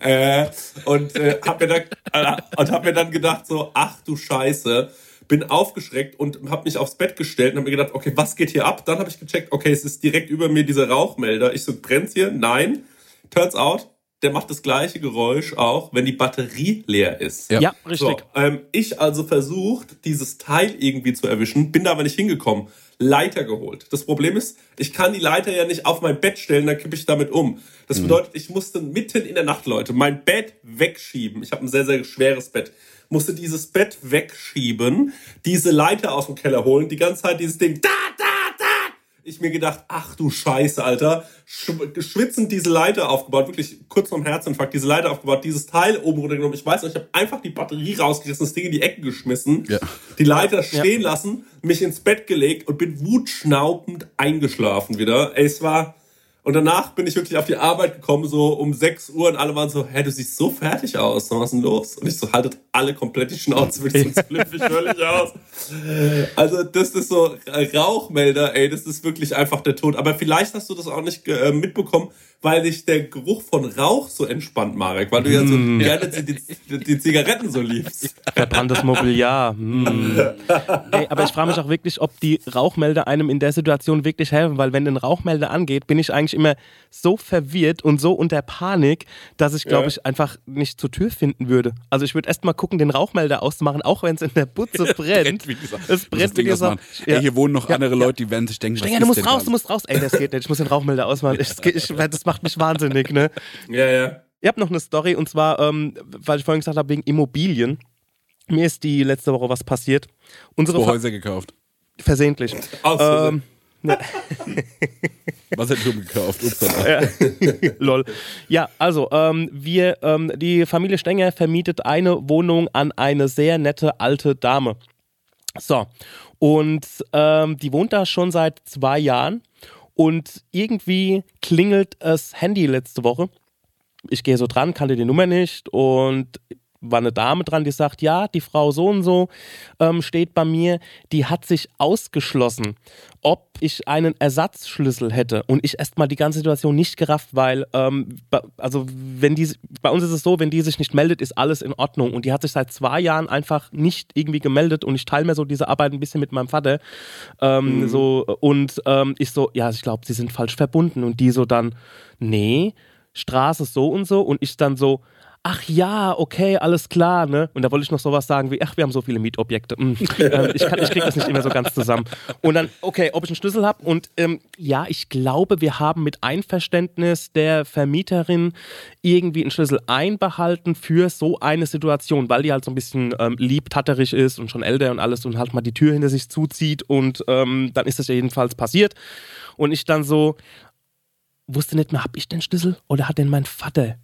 Äh, und äh, hab mir dann äh, hab mir dann gedacht so, ach du Scheiße, bin aufgeschreckt und habe mich aufs Bett gestellt und habe mir gedacht, okay, was geht hier ab? Dann habe ich gecheckt, okay, es ist direkt über mir dieser Rauchmelder. Ich so, brennt's hier? Nein. Turns out, der macht das gleiche Geräusch auch, wenn die Batterie leer ist. Ja. Ja, richtig. So, ähm, ich also versucht, dieses Teil irgendwie zu erwischen, bin da aber nicht hingekommen. Leiter geholt. Das Problem ist, ich kann die Leiter ja nicht auf mein Bett stellen, dann kippe ich damit um. Das bedeutet, ich musste mitten in der Nacht, Leute, mein Bett wegschieben. Ich habe ein sehr, sehr schweres Bett. Musste dieses Bett wegschieben, diese Leiter aus dem Keller holen, die ganze Zeit dieses Ding, da, da, ich mir gedacht, ach du Scheiße, Alter, Sch- schwitzend diese Leiter aufgebaut, wirklich kurz vorm Herzinfarkt, diese Leiter aufgebaut, dieses Teil oben runtergenommen. Ich weiß noch, ich habe einfach die Batterie rausgerissen, das Ding in die Ecke geschmissen, Ja. die Leiter stehen lassen, mich ins Bett gelegt und bin wutschnaubend eingeschlafen wieder. Ey, es war, und danach bin ich wirklich auf die Arbeit gekommen, so um 6 Uhr und alle waren so, hä, du siehst so fertig aus, was ist denn los? Und ich so, haltet alle komplett die Schnauze, wirklich, sonst flippe ich völlig aus. Also das ist so Rauchmelder, ey, das ist wirklich einfach der Tod. Aber vielleicht hast du das auch nicht äh, mitbekommen, weil dich der Geruch von Rauch so entspannt, Marek, weil du ja so gerne die, die, die Zigaretten so liebst. Verbranntes Mobiliar. Hm. Ey, aber ich frage mich auch wirklich, ob die Rauchmelder einem in der Situation wirklich helfen, weil wenn ein Rauchmelder angeht, bin ich eigentlich immer so verwirrt und so unter Panik, dass ich glaube Ja. ich einfach nicht zur Tür finden würde. Also ich würde erst mal gucken, den Rauchmelder auszumachen, auch wenn es in der Butze brennt. wie gesagt. Es brennt wie gesagt. Ey, hier wohnen noch Ja, andere ja. Leute, die werden sich denken, Stenger, du musst raus, du musst raus. Ey, das geht nicht. Ich muss den Rauchmelder ausmachen. Ich, ich, das macht mich wahnsinnig, ne? Ja, ja. Ich habe noch eine Story und zwar, ähm, weil ich vorhin gesagt habe, wegen Immobilien. Mir ist die letzte Woche was passiert. Unsere Zwei Häuser gekauft. versehentlich. Aus Ähm, Was hat Jürgen gekauft? Upsala. lol. Ja, also ähm, wir, ähm, die Familie Stenger vermietet eine Wohnung an eine sehr nette alte Dame. So, und ähm, die wohnt da schon seit zwei Jahren und irgendwie klingelt das Handy letzte Woche. Ich gehe so dran, kannte die Nummer nicht und war eine Dame dran, die sagt, ja, die Frau so und so ähm, steht bei mir, die hat sich ausgeschlossen, ob ich einen Ersatzschlüssel hätte. Und ich erstmal die ganze Situation nicht gerafft, weil, ähm, also wenn die, bei uns ist es so, wenn die sich nicht meldet, ist alles in Ordnung. Und die hat sich seit zwei Jahren einfach nicht irgendwie gemeldet und ich teile mir so diese Arbeit ein bisschen mit meinem Vater. Ähm, so, und ähm, ich so, ja, ich glaube, sie sind falsch verbunden. Und die so dann, nee, Straße so und so. Und ich dann so, ach ja, okay, alles klar, ne? Und da wollte ich noch sowas sagen wie, ach, wir haben so viele Mietobjekte. Hm, ähm, ich, kann, ich krieg das nicht immer so ganz zusammen. Und dann, okay, ob ich einen Schlüssel habe. Und ähm, ja, ich glaube, wir haben mit Einverständnis der Vermieterin irgendwie einen Schlüssel einbehalten für so eine Situation, weil die halt so ein bisschen ähm, liebtatterig ist und schon älter und alles und halt mal die Tür hinter sich zuzieht. Und ähm, dann ist das ja jedenfalls passiert. Und ich dann so, wusste nicht mehr, hab ich den Schlüssel oder hat den mein Vater?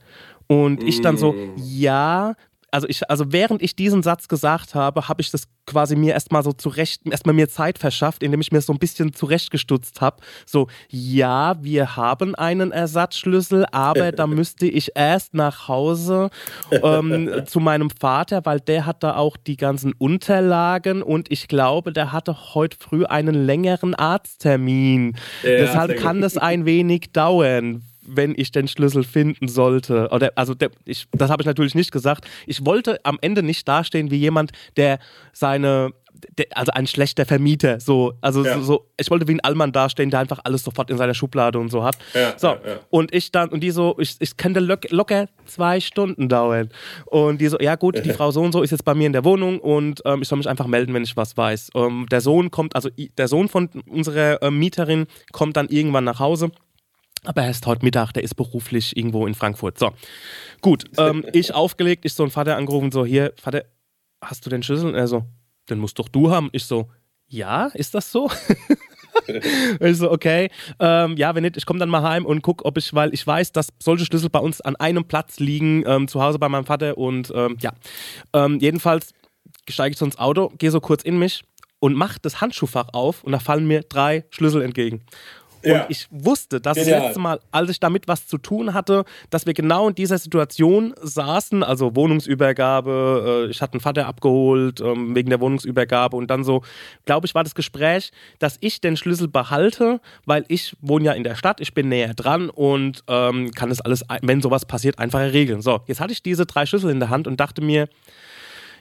Und ich dann so, ja, also ich, also während ich diesen Satz gesagt habe, habe ich das quasi mir erstmal so zurecht, erstmal mir Zeit verschafft, indem ich mir so ein bisschen zurechtgestutzt habe. So, ja, wir haben einen Ersatzschlüssel, aber da müsste ich erst nach Hause ähm, zu meinem Vater, weil der hat da auch die ganzen Unterlagen und ich glaube, der hatte heute früh einen längeren Arzttermin. Ja, Deshalb gut. kann das ein wenig dauern wenn ich den Schlüssel finden sollte. Oder, also der, ich, das habe ich natürlich nicht gesagt. Ich wollte am Ende nicht dastehen wie jemand, der seine, also ein schlechter Vermieter. So, also Ja. so, so, ich wollte wie ein Allmann dastehen, der einfach alles sofort in seiner Schublade und so hat. Ja, so, ja, und ich dann, und die so, ich, ich könnte lock, locker zwei Stunden dauern. Und die so, ja gut, die Frau so und so ist jetzt bei mir in der Wohnung und ähm, ich soll mich einfach melden, wenn ich was weiß. Ähm, der Sohn kommt, also der Sohn von unserer äh, Mieterin kommt dann irgendwann nach Hause. Aber erst heute Mittag, der ist beruflich irgendwo in Frankfurt. So, gut, ähm, ich aufgelegt, ich so einen Vater angerufen, so, hier, Vater, hast du den Schlüssel? Und er so, den musst doch du haben. Ich so, ja, ist das so? Ich so, okay, ähm, ja, wenn nicht, ich komme dann mal heim und guck, ob ich, weil ich weiß, dass solche Schlüssel bei uns an einem Platz liegen, ähm, zu Hause bei meinem Vater und ähm, ja. Ähm, jedenfalls steige ich so ins Auto, gehe so kurz in mich und mache das Handschuhfach auf und da fallen mir drei Schlüssel entgegen. Und Ja. ich wusste, dass das Genial. letzte Mal, als ich damit was zu tun hatte, dass wir genau in dieser Situation saßen, also Wohnungsübergabe, äh, ich hatte einen Vater abgeholt ähm, wegen der Wohnungsübergabe und dann so, glaube ich, war das Gespräch, dass ich den Schlüssel behalte, weil ich wohne ja in der Stadt, ich bin näher dran und ähm, kann das alles, wenn sowas passiert, einfach regeln. So, jetzt hatte ich diese drei Schlüssel in der Hand und dachte mir,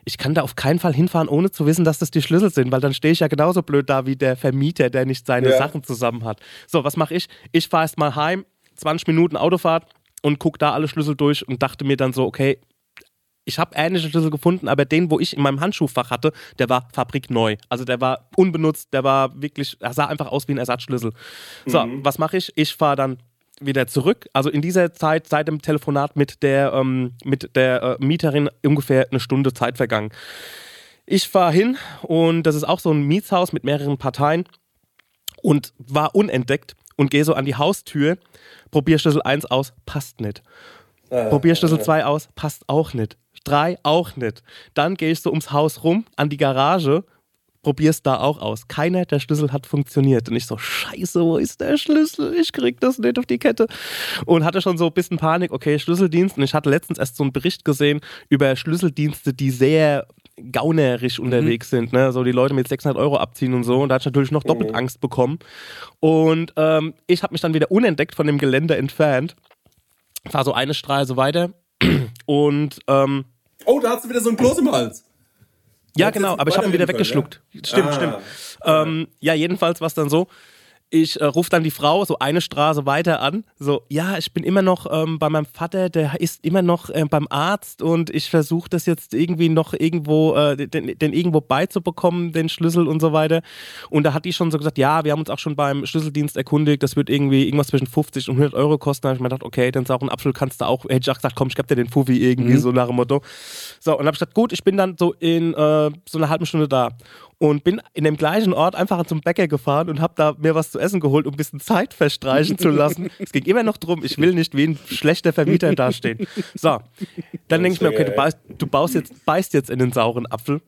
ich kann da auf keinen Fall hinfahren, ohne zu wissen, dass das die Schlüssel sind, weil dann stehe ich ja genauso blöd da wie der Vermieter, der nicht seine Ja. Sachen zusammen hat. So, was mache ich? Ich fahre erst mal heim, 20 Minuten Autofahrt und gucke da alle Schlüssel durch und dachte mir dann so, okay, ich habe ähnliche Schlüssel gefunden, aber den, wo ich in meinem Handschuhfach hatte, der war fabrikneu. Also der war unbenutzt, der war wirklich, er sah einfach aus wie ein Ersatzschlüssel. So, was mache ich? Ich fahre dann wieder zurück. Also in dieser Zeit, seit dem Telefonat mit der, ähm, mit der äh, Mieterin, ungefähr eine Stunde Zeit vergangen. Ich fahre hin und das ist auch so ein Mietshaus mit mehreren Parteien und war unentdeckt und gehe so an die Haustür, probier Schlüssel 1 aus, passt nicht. Probier Schlüssel 2 aus, passt auch nicht. 3 auch nicht. Dann gehe ich so ums Haus rum, an die Garage, probier's da auch aus. Keiner der Schlüssel hat funktioniert. Und ich so, scheiße, wo ist der Schlüssel? Ich krieg das nicht auf die Kette. Und hatte schon so ein bisschen Panik, okay, Schlüsseldienst. Und ich hatte letztens erst so einen Bericht gesehen über Schlüsseldienste, die sehr gaunerisch unterwegs sind, ne? So die Leute mit 600 Euro abziehen und so. Und da hatte ich natürlich noch doppelt Angst bekommen. Und ähm, ich habe mich dann wieder unentdeckt von dem Gelände entfernt. Fahr so eine Straße weiter und ähm, Oh, da hast du wieder so ein Kloß im Hals. Ja, genau, aber ich habe ihn wieder weggeschluckt. Stimmt, Ah. stimmt. Ähm, ja, jedenfalls war es dann so. Ich äh, rufe dann die Frau so eine Straße weiter an. So, ja, ich bin immer noch ähm, bei meinem Vater, der ist immer noch äh, beim Arzt und ich versuche das jetzt irgendwie noch irgendwo, äh, den, den irgendwo beizubekommen, den Schlüssel und so weiter. Und da hat die schon so gesagt, ja, wir haben uns auch schon beim Schlüsseldienst erkundigt, das wird irgendwie irgendwas zwischen 50 und 100 Euro kosten. Da habe ich mir gedacht, okay, dann auch ein Apfel kannst du auch, hätte ich auch gesagt, komm, ich geb dir den Fuffi irgendwie, so nach dem Motto. So, und habe ich gesagt, gut, ich bin dann so in äh, so einer halben Stunde da und bin in dem gleichen Ort einfach zum Bäcker gefahren und habe da mir was zu essen geholt, um ein bisschen Zeit verstreichen zu lassen. es ging immer noch drum, ich will nicht wie ein schlechter Vermieter dastehen. So, dann denke ich mir, okay, du beißt, du baust jetzt, beißt jetzt in den sauren Apfel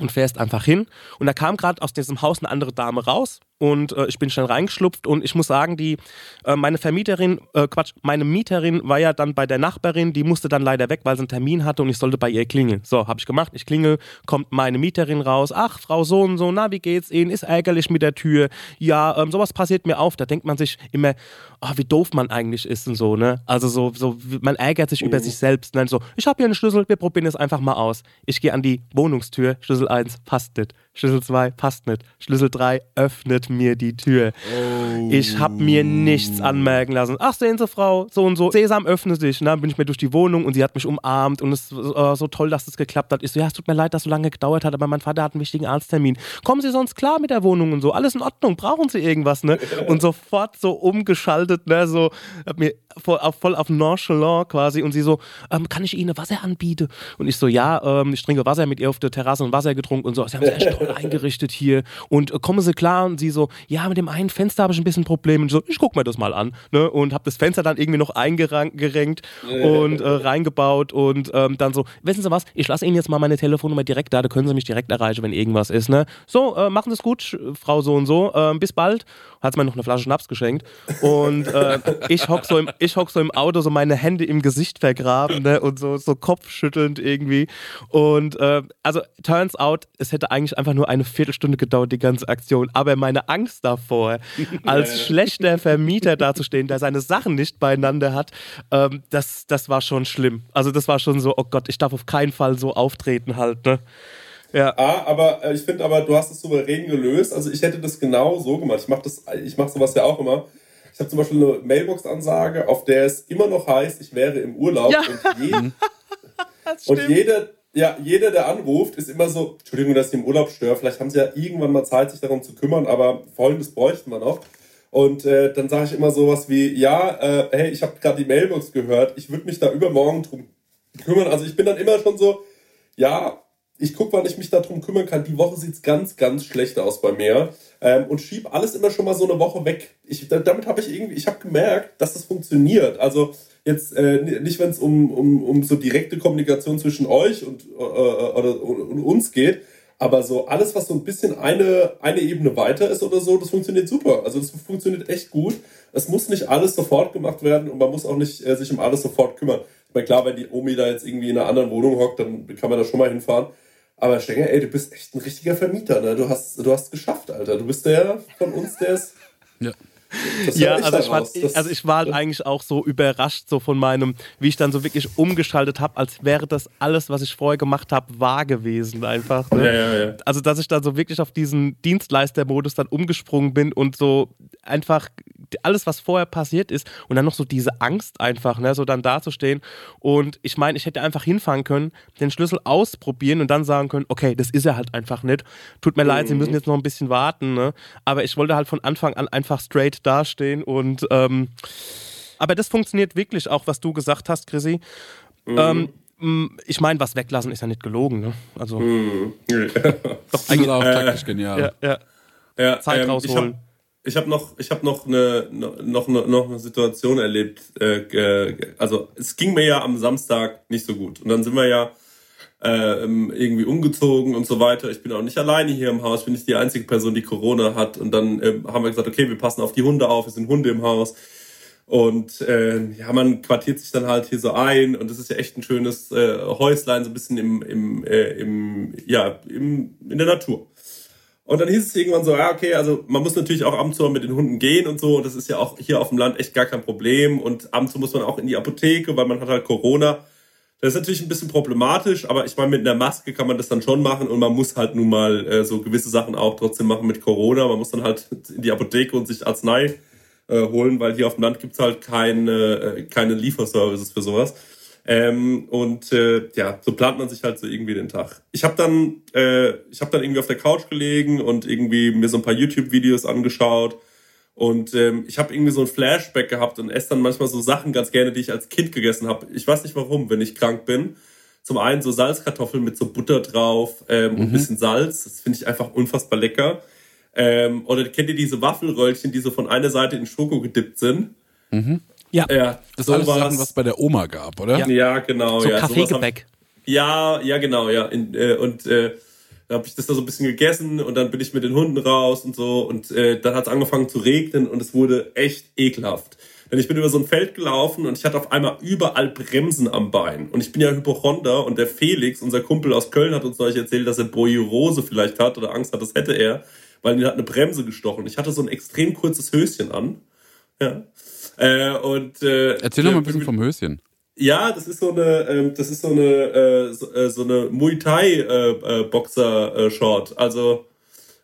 und fährst einfach hin. Und da kam gerade aus diesem Haus eine andere Dame raus und äh, ich bin schnell reingeschlupft und ich muss sagen, die äh, meine Vermieterin, äh, Quatsch, meine Mieterin war ja dann bei der Nachbarin, die musste dann leider weg, weil sie einen Termin hatte und ich sollte bei ihr klingeln. So, habe ich gemacht, ich klingel, kommt meine Mieterin raus, ach, Frau so und so, na, wie geht's Ihnen? Ist ärgerlich mit der Tür. Ja, ähm, sowas passiert mir auf. Da denkt man sich immer, oh, wie doof man eigentlich ist und so, ne? Also so, so man ärgert sich über sich selbst. Dann so, ich habe hier einen Schlüssel, wir probieren es einfach mal aus. Ich gehe an die Wohnungstür, Schlüssel 1, passt nicht. Schlüssel 2, passt nicht. Schlüssel 3, öffnet mir die Tür. Ich habe mir nichts anmerken lassen. Ach, sehen Sie, Frau, so und so. Sesam, öffne dich. Und dann bin ich mir durch die Wohnung und sie hat mich umarmt und es war so toll, dass es geklappt hat. Ich so, ja, es tut mir leid, dass es so lange gedauert hat, aber mein Vater hat einen wichtigen Arzttermin. Kommen Sie sonst klar mit der Wohnung und so? Alles in Ordnung, brauchen Sie irgendwas, ne? Und sofort so umgeschaltet, ne? So, hab mir voll auf, voll auf nonchalant quasi und sie so, ähm, kann ich Ihnen Wasser anbieten? Und ich so, ja, ähm, ich trinke Wasser mit ihr auf der Terrasse und Wasser getrunken und so. Sie haben toll eingerichtet hier und äh, kommen Sie klar? Und sie so, ja, mit dem einen Fenster habe ich ein bisschen Probleme. Und ich so, ich guck mir das mal an, ne? Und habe das Fenster dann irgendwie noch eingerenkt und äh, reingebaut und ähm, dann so, wissen Sie was, ich lasse Ihnen jetzt mal meine Telefonnummer direkt da, da können Sie mich direkt erreichen, wenn irgendwas ist, ne? So, äh, machen Sie es gut, Frau so und so, ähm, bis bald. Hat mir noch eine Flasche Schnaps geschenkt und äh, ich hock so, im- ich hock so im Auto, so meine Hände im Gesicht vergraben, ne? Und so, so kopfschüttelnd irgendwie und äh, also turns out, es hätte eigentlich einfach nur eine Viertelstunde gedauert, die ganze Aktion, aber meine Angst davor, als schlechter Vermieter dazustehen, der seine Sachen nicht beieinander hat, ähm, das, das war schon schlimm. Also das war schon so, oh Gott, ich darf auf keinen Fall so auftreten halt, ne? Ja. Ah, aber äh, ich finde aber, du hast es souverän gelöst. Also ich hätte das genau so gemacht. Ich mache das, ich mache sowas ja auch immer. Ich habe zum Beispiel eine Mailbox-Ansage, auf der es immer noch heißt, ich wäre im Urlaub. Ja. Und, je, und jeder, ja, jeder, der anruft, ist immer so, Entschuldigung, dass ich im Urlaub störe. Vielleicht haben sie ja irgendwann mal Zeit, sich darum zu kümmern, aber folgendes bräuchten wir noch. Und äh, dann sage ich immer sowas wie, ja, äh, hey, ich habe gerade die Mailbox gehört, ich würde mich da übermorgen drum kümmern. Also ich bin dann immer schon so, ja, ich gucke, wann ich mich darum kümmern kann. Die Woche sieht's ganz, ganz schlecht aus bei mir. Ähm, und schieb alles immer schon mal so eine Woche weg. Ich, da, damit habe ich irgendwie, ich habe gemerkt, dass das funktioniert. Also jetzt äh, nicht, wenn es um, um, um so direkte Kommunikation zwischen euch und, äh, oder, und uns geht, aber so alles, was so ein bisschen eine, eine Ebene weiter ist oder so, das funktioniert super. Also das funktioniert echt gut. Es muss nicht alles sofort gemacht werden und man muss auch nicht äh, sich um alles sofort kümmern. Ich meine, klar, wenn die Omi da jetzt irgendwie in einer anderen Wohnung hockt, dann kann man da schon mal hinfahren. Aber Stenger, ey, du bist echt ein richtiger Vermieter, ne? Du hast, du hast geschafft, Alter. Du bist der von uns, der ist. Ja. Ja, also ich, war, also ich war halt eigentlich auch so überrascht so von meinem, wie ich dann so wirklich umgeschaltet habe, als wäre das alles, was ich vorher gemacht habe, wahr gewesen einfach. Ne? Ja, ja, ja. Also dass ich dann so wirklich auf diesen Dienstleistermodus dann umgesprungen bin und so einfach alles, was vorher passiert ist und dann noch so diese Angst einfach, ne, so dann dazustehen. Und ich meine, ich hätte einfach hinfahren können, den Schlüssel ausprobieren und dann sagen können, okay, das ist er halt einfach nicht. Tut mir leid, Sie müssen jetzt noch ein bisschen warten, ne? Aber ich wollte halt von Anfang an einfach straight dastehen und ähm, aber das funktioniert wirklich auch, was du gesagt hast, Chrissy. Ähm, m, ich meine, was weglassen ist ja nicht gelogen, ne? Also, Das ist auch taktisch genial. ja, ja. Ja, Zeit ähm, rausholen. Ich habe hab noch, ich habe noch eine, noch, noch, noch eine Situation erlebt. Äh, also es ging mir ja am Samstag nicht so gut und dann sind wir ja äh, irgendwie umgezogen und so weiter. Ich bin auch nicht alleine hier im Haus, bin nicht die einzige Person, die Corona hat. Und dann ähm, haben wir gesagt, okay, wir passen auf die Hunde auf, es sind Hunde im Haus. Und äh, ja, man quartiert sich dann halt hier so ein und das ist ja echt ein schönes äh, Häuslein, so ein bisschen im, im, äh, im, ja, im, in der Natur. Und dann hieß es irgendwann so, ja, okay, also man muss natürlich auch ab und zu mit den Hunden gehen und so. Und das ist ja auch hier auf dem Land echt gar kein Problem. Und ab und zu muss man auch in die Apotheke, weil man hat halt Corona. Das ist natürlich ein bisschen problematisch, aber ich meine, mit einer Maske kann man das dann schon machen und man muss halt nun mal äh, so gewisse Sachen auch trotzdem machen mit Corona. Man muss dann halt in die Apotheke und sich Arznei äh, holen, weil hier auf dem Land gibt's halt keine, äh, keine Lieferservices für sowas. Ähm, und äh, ja, so plant man sich halt so irgendwie den Tag. Ich habe dann, äh, ich habe dann irgendwie auf der Couch gelegen und irgendwie mir so ein paar YouTube-Videos angeschaut. Und ähm, ich habe irgendwie so ein Flashback gehabt und esse dann manchmal so Sachen ganz gerne, die ich als Kind gegessen habe. Ich weiß nicht warum, wenn ich krank bin. Zum einen so Salzkartoffeln mit so Butter drauf ähm, und ein bisschen Salz. Das finde ich einfach unfassbar lecker. Ähm, oder kennt ihr diese Waffelröllchen, die so von einer Seite in Schoko gedippt sind? Ja. Ja, Das ist alles sowas. Sachen, was bei der Oma gab, oder? Ja. Ja, genau. So ja, Kaffeegebäck. Ja, ja, genau, ja. In, äh, und äh, Dann habe ich das da so ein bisschen gegessen und dann bin ich mit den Hunden raus und so. Und äh, dann hat es angefangen zu regnen und es wurde echt ekelhaft. Denn ich bin über so ein Feld gelaufen und ich hatte auf einmal überall Bremsen am Bein. Und ich bin ja Hypochonder und der Felix, unser Kumpel aus Köln, hat uns neulich erzählt, dass er Boiorose vielleicht hat oder Angst hat, das hätte er, weil ihn hat eine Bremse gestochen. Ich hatte so ein extrem kurzes Höschen an. Ja. Äh, und, äh, Erzähl doch mal ein bisschen vom Höschen. Ja, das ist so eine, ähm, das ist so eine, äh, so, äh, so eine Muay Thai äh, äh, Boxer äh, Short. Also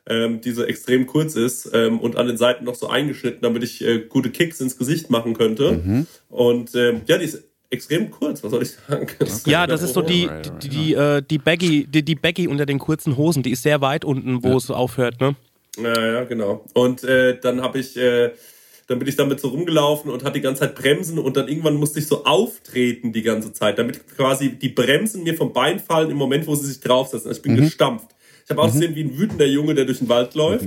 ähm, die so extrem kurz ist ähm, und an den Seiten noch so eingeschnitten, damit ich äh, gute Kicks ins Gesicht machen könnte. Mhm. Und ähm, ja, die ist extrem kurz, was soll ich sagen? Ja, das ist so die, die, die, äh, die, Baggy, die, die Baggy unter den kurzen Hosen, die ist sehr weit unten, wo es aufhört, ne? Ja, ja, genau. Und äh, dann habe ich, äh, dann bin ich damit so rumgelaufen und hatte die ganze Zeit Bremsen und dann irgendwann musste ich so auftreten die ganze Zeit, damit quasi die Bremsen mir vom Bein fallen im Moment, wo sie sich draufsetzen. Also ich bin gestampft. Ich habe ausgesehen wie ein wütender Junge, der durch den Wald läuft.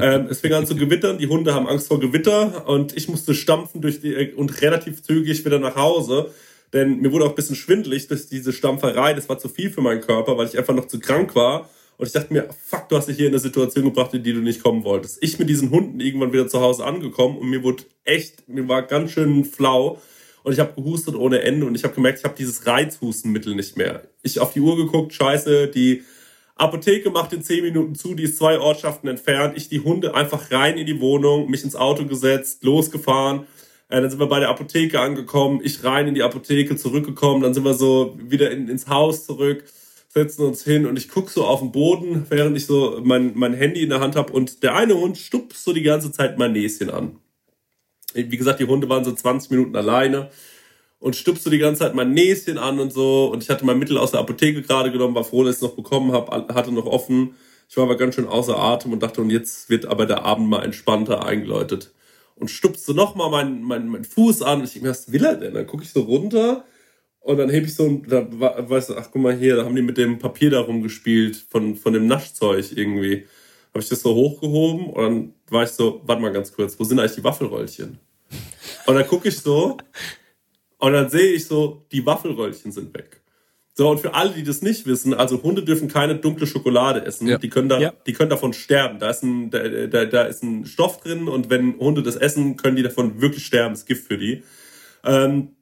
ähm, es fing an zu gewittern, die Hunde haben Angst vor Gewitter und ich musste stampfen durch die äh, und relativ zügig wieder nach Hause. Denn mir wurde auch ein bisschen schwindelig durch diese Stampferei. Das war zu viel für meinen Körper, weil ich einfach noch zu krank war. Und ich dachte mir, fuck, du hast dich hier in eine Situation gebracht, in die du nicht kommen wolltest. Ich mit diesen Hunden irgendwann wieder zu Hause angekommen und mir wurde echt, mir war ganz schön flau. Und ich habe gehustet ohne Ende und ich habe gemerkt, ich habe dieses Reizhustenmittel nicht mehr. Ich auf die Uhr geguckt, scheiße, die Apotheke macht in zehn Minuten zu, die ist zwei Ortschaften entfernt. Ich die Hunde einfach rein in die Wohnung, mich ins Auto gesetzt, losgefahren. Äh, dann sind wir bei der Apotheke angekommen, ich rein in die Apotheke, zurückgekommen, dann sind wir so wieder in, ins Haus zurück, setzen uns hin und ich guck so auf den Boden, während ich so mein, mein Handy in der Hand habe und der eine Hund stupst so die ganze Zeit mein Näschen an. Wie gesagt, die Hunde waren so 20 Minuten alleine und stupst so die ganze Zeit mein Näschen an und so. Und ich hatte mein Mittel aus der Apotheke gerade genommen, war froh, dass ich es noch bekommen habe, hatte noch offen. Ich war aber ganz schön außer Atem und dachte, und jetzt wird aber der Abend mal entspannter eingeläutet. Und stupst so nochmal meinen mein, mein Fuß an. Und ich denke mir, was will er denn? Dann gucke ich so runter und dann hebe ich so, da weißt du, ach guck mal hier, da haben die mit dem Papier da rumgespielt, von, von dem Naschzeug irgendwie. Habe ich das so hochgehoben und dann war ich so, warte mal ganz kurz, wo sind eigentlich die Waffelröllchen? Und dann gucke ich so und dann sehe ich so, die Waffelröllchen sind weg. So, und für alle, die das nicht wissen, also Hunde dürfen keine dunkle Schokolade essen. Ja. Die, können da, Ja. die können davon sterben. Da ist, ein, da, da, da ist ein Stoff drin und wenn Hunde das essen, können die davon wirklich sterben. Das ist Gift für die. Ähm,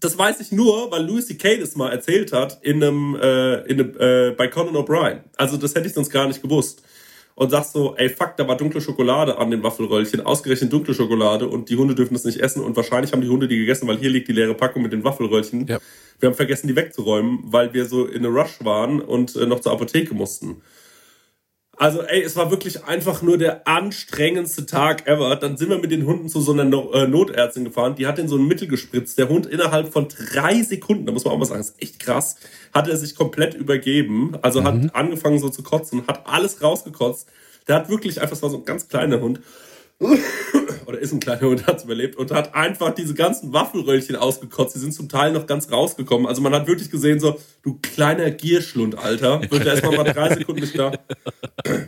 das weiß ich nur, weil Louis C.K. das mal erzählt hat in einem, äh, in einem äh, bei Conan O'Brien. Also das hätte ich sonst gar nicht gewusst. Und sagst so, ey fuck, da war dunkle Schokolade an dem Waffelröllchen, ausgerechnet dunkle Schokolade und die Hunde dürfen das nicht essen und wahrscheinlich haben die Hunde die gegessen, weil hier liegt die leere Packung mit den Waffelröllchen. Ja. Wir haben vergessen, die wegzuräumen, weil wir so in a Rush waren und äh, noch zur Apotheke mussten. Also, ey, es war wirklich einfach nur der anstrengendste Tag ever. Dann sind wir mit den Hunden zu so einer no äh, Notärztin gefahren. Die hat in so ein Mittel gespritzt. Der Hund innerhalb von drei Sekunden, da muss man auch mal sagen, das ist echt krass, hat er sich komplett übergeben. Also hat angefangen so zu kotzen, hat alles rausgekotzt. Der hat wirklich einfach, es war so ein ganz kleiner Hund. Oder ist ein kleiner Hund, hat überlebt und hat einfach diese ganzen Waffelröllchen ausgekotzt. Die sind zum Teil noch ganz rausgekommen. Also man hat wirklich gesehen, so, du kleiner Gierschlund, Alter. Wird er erstmal mal drei Sekunden nicht da.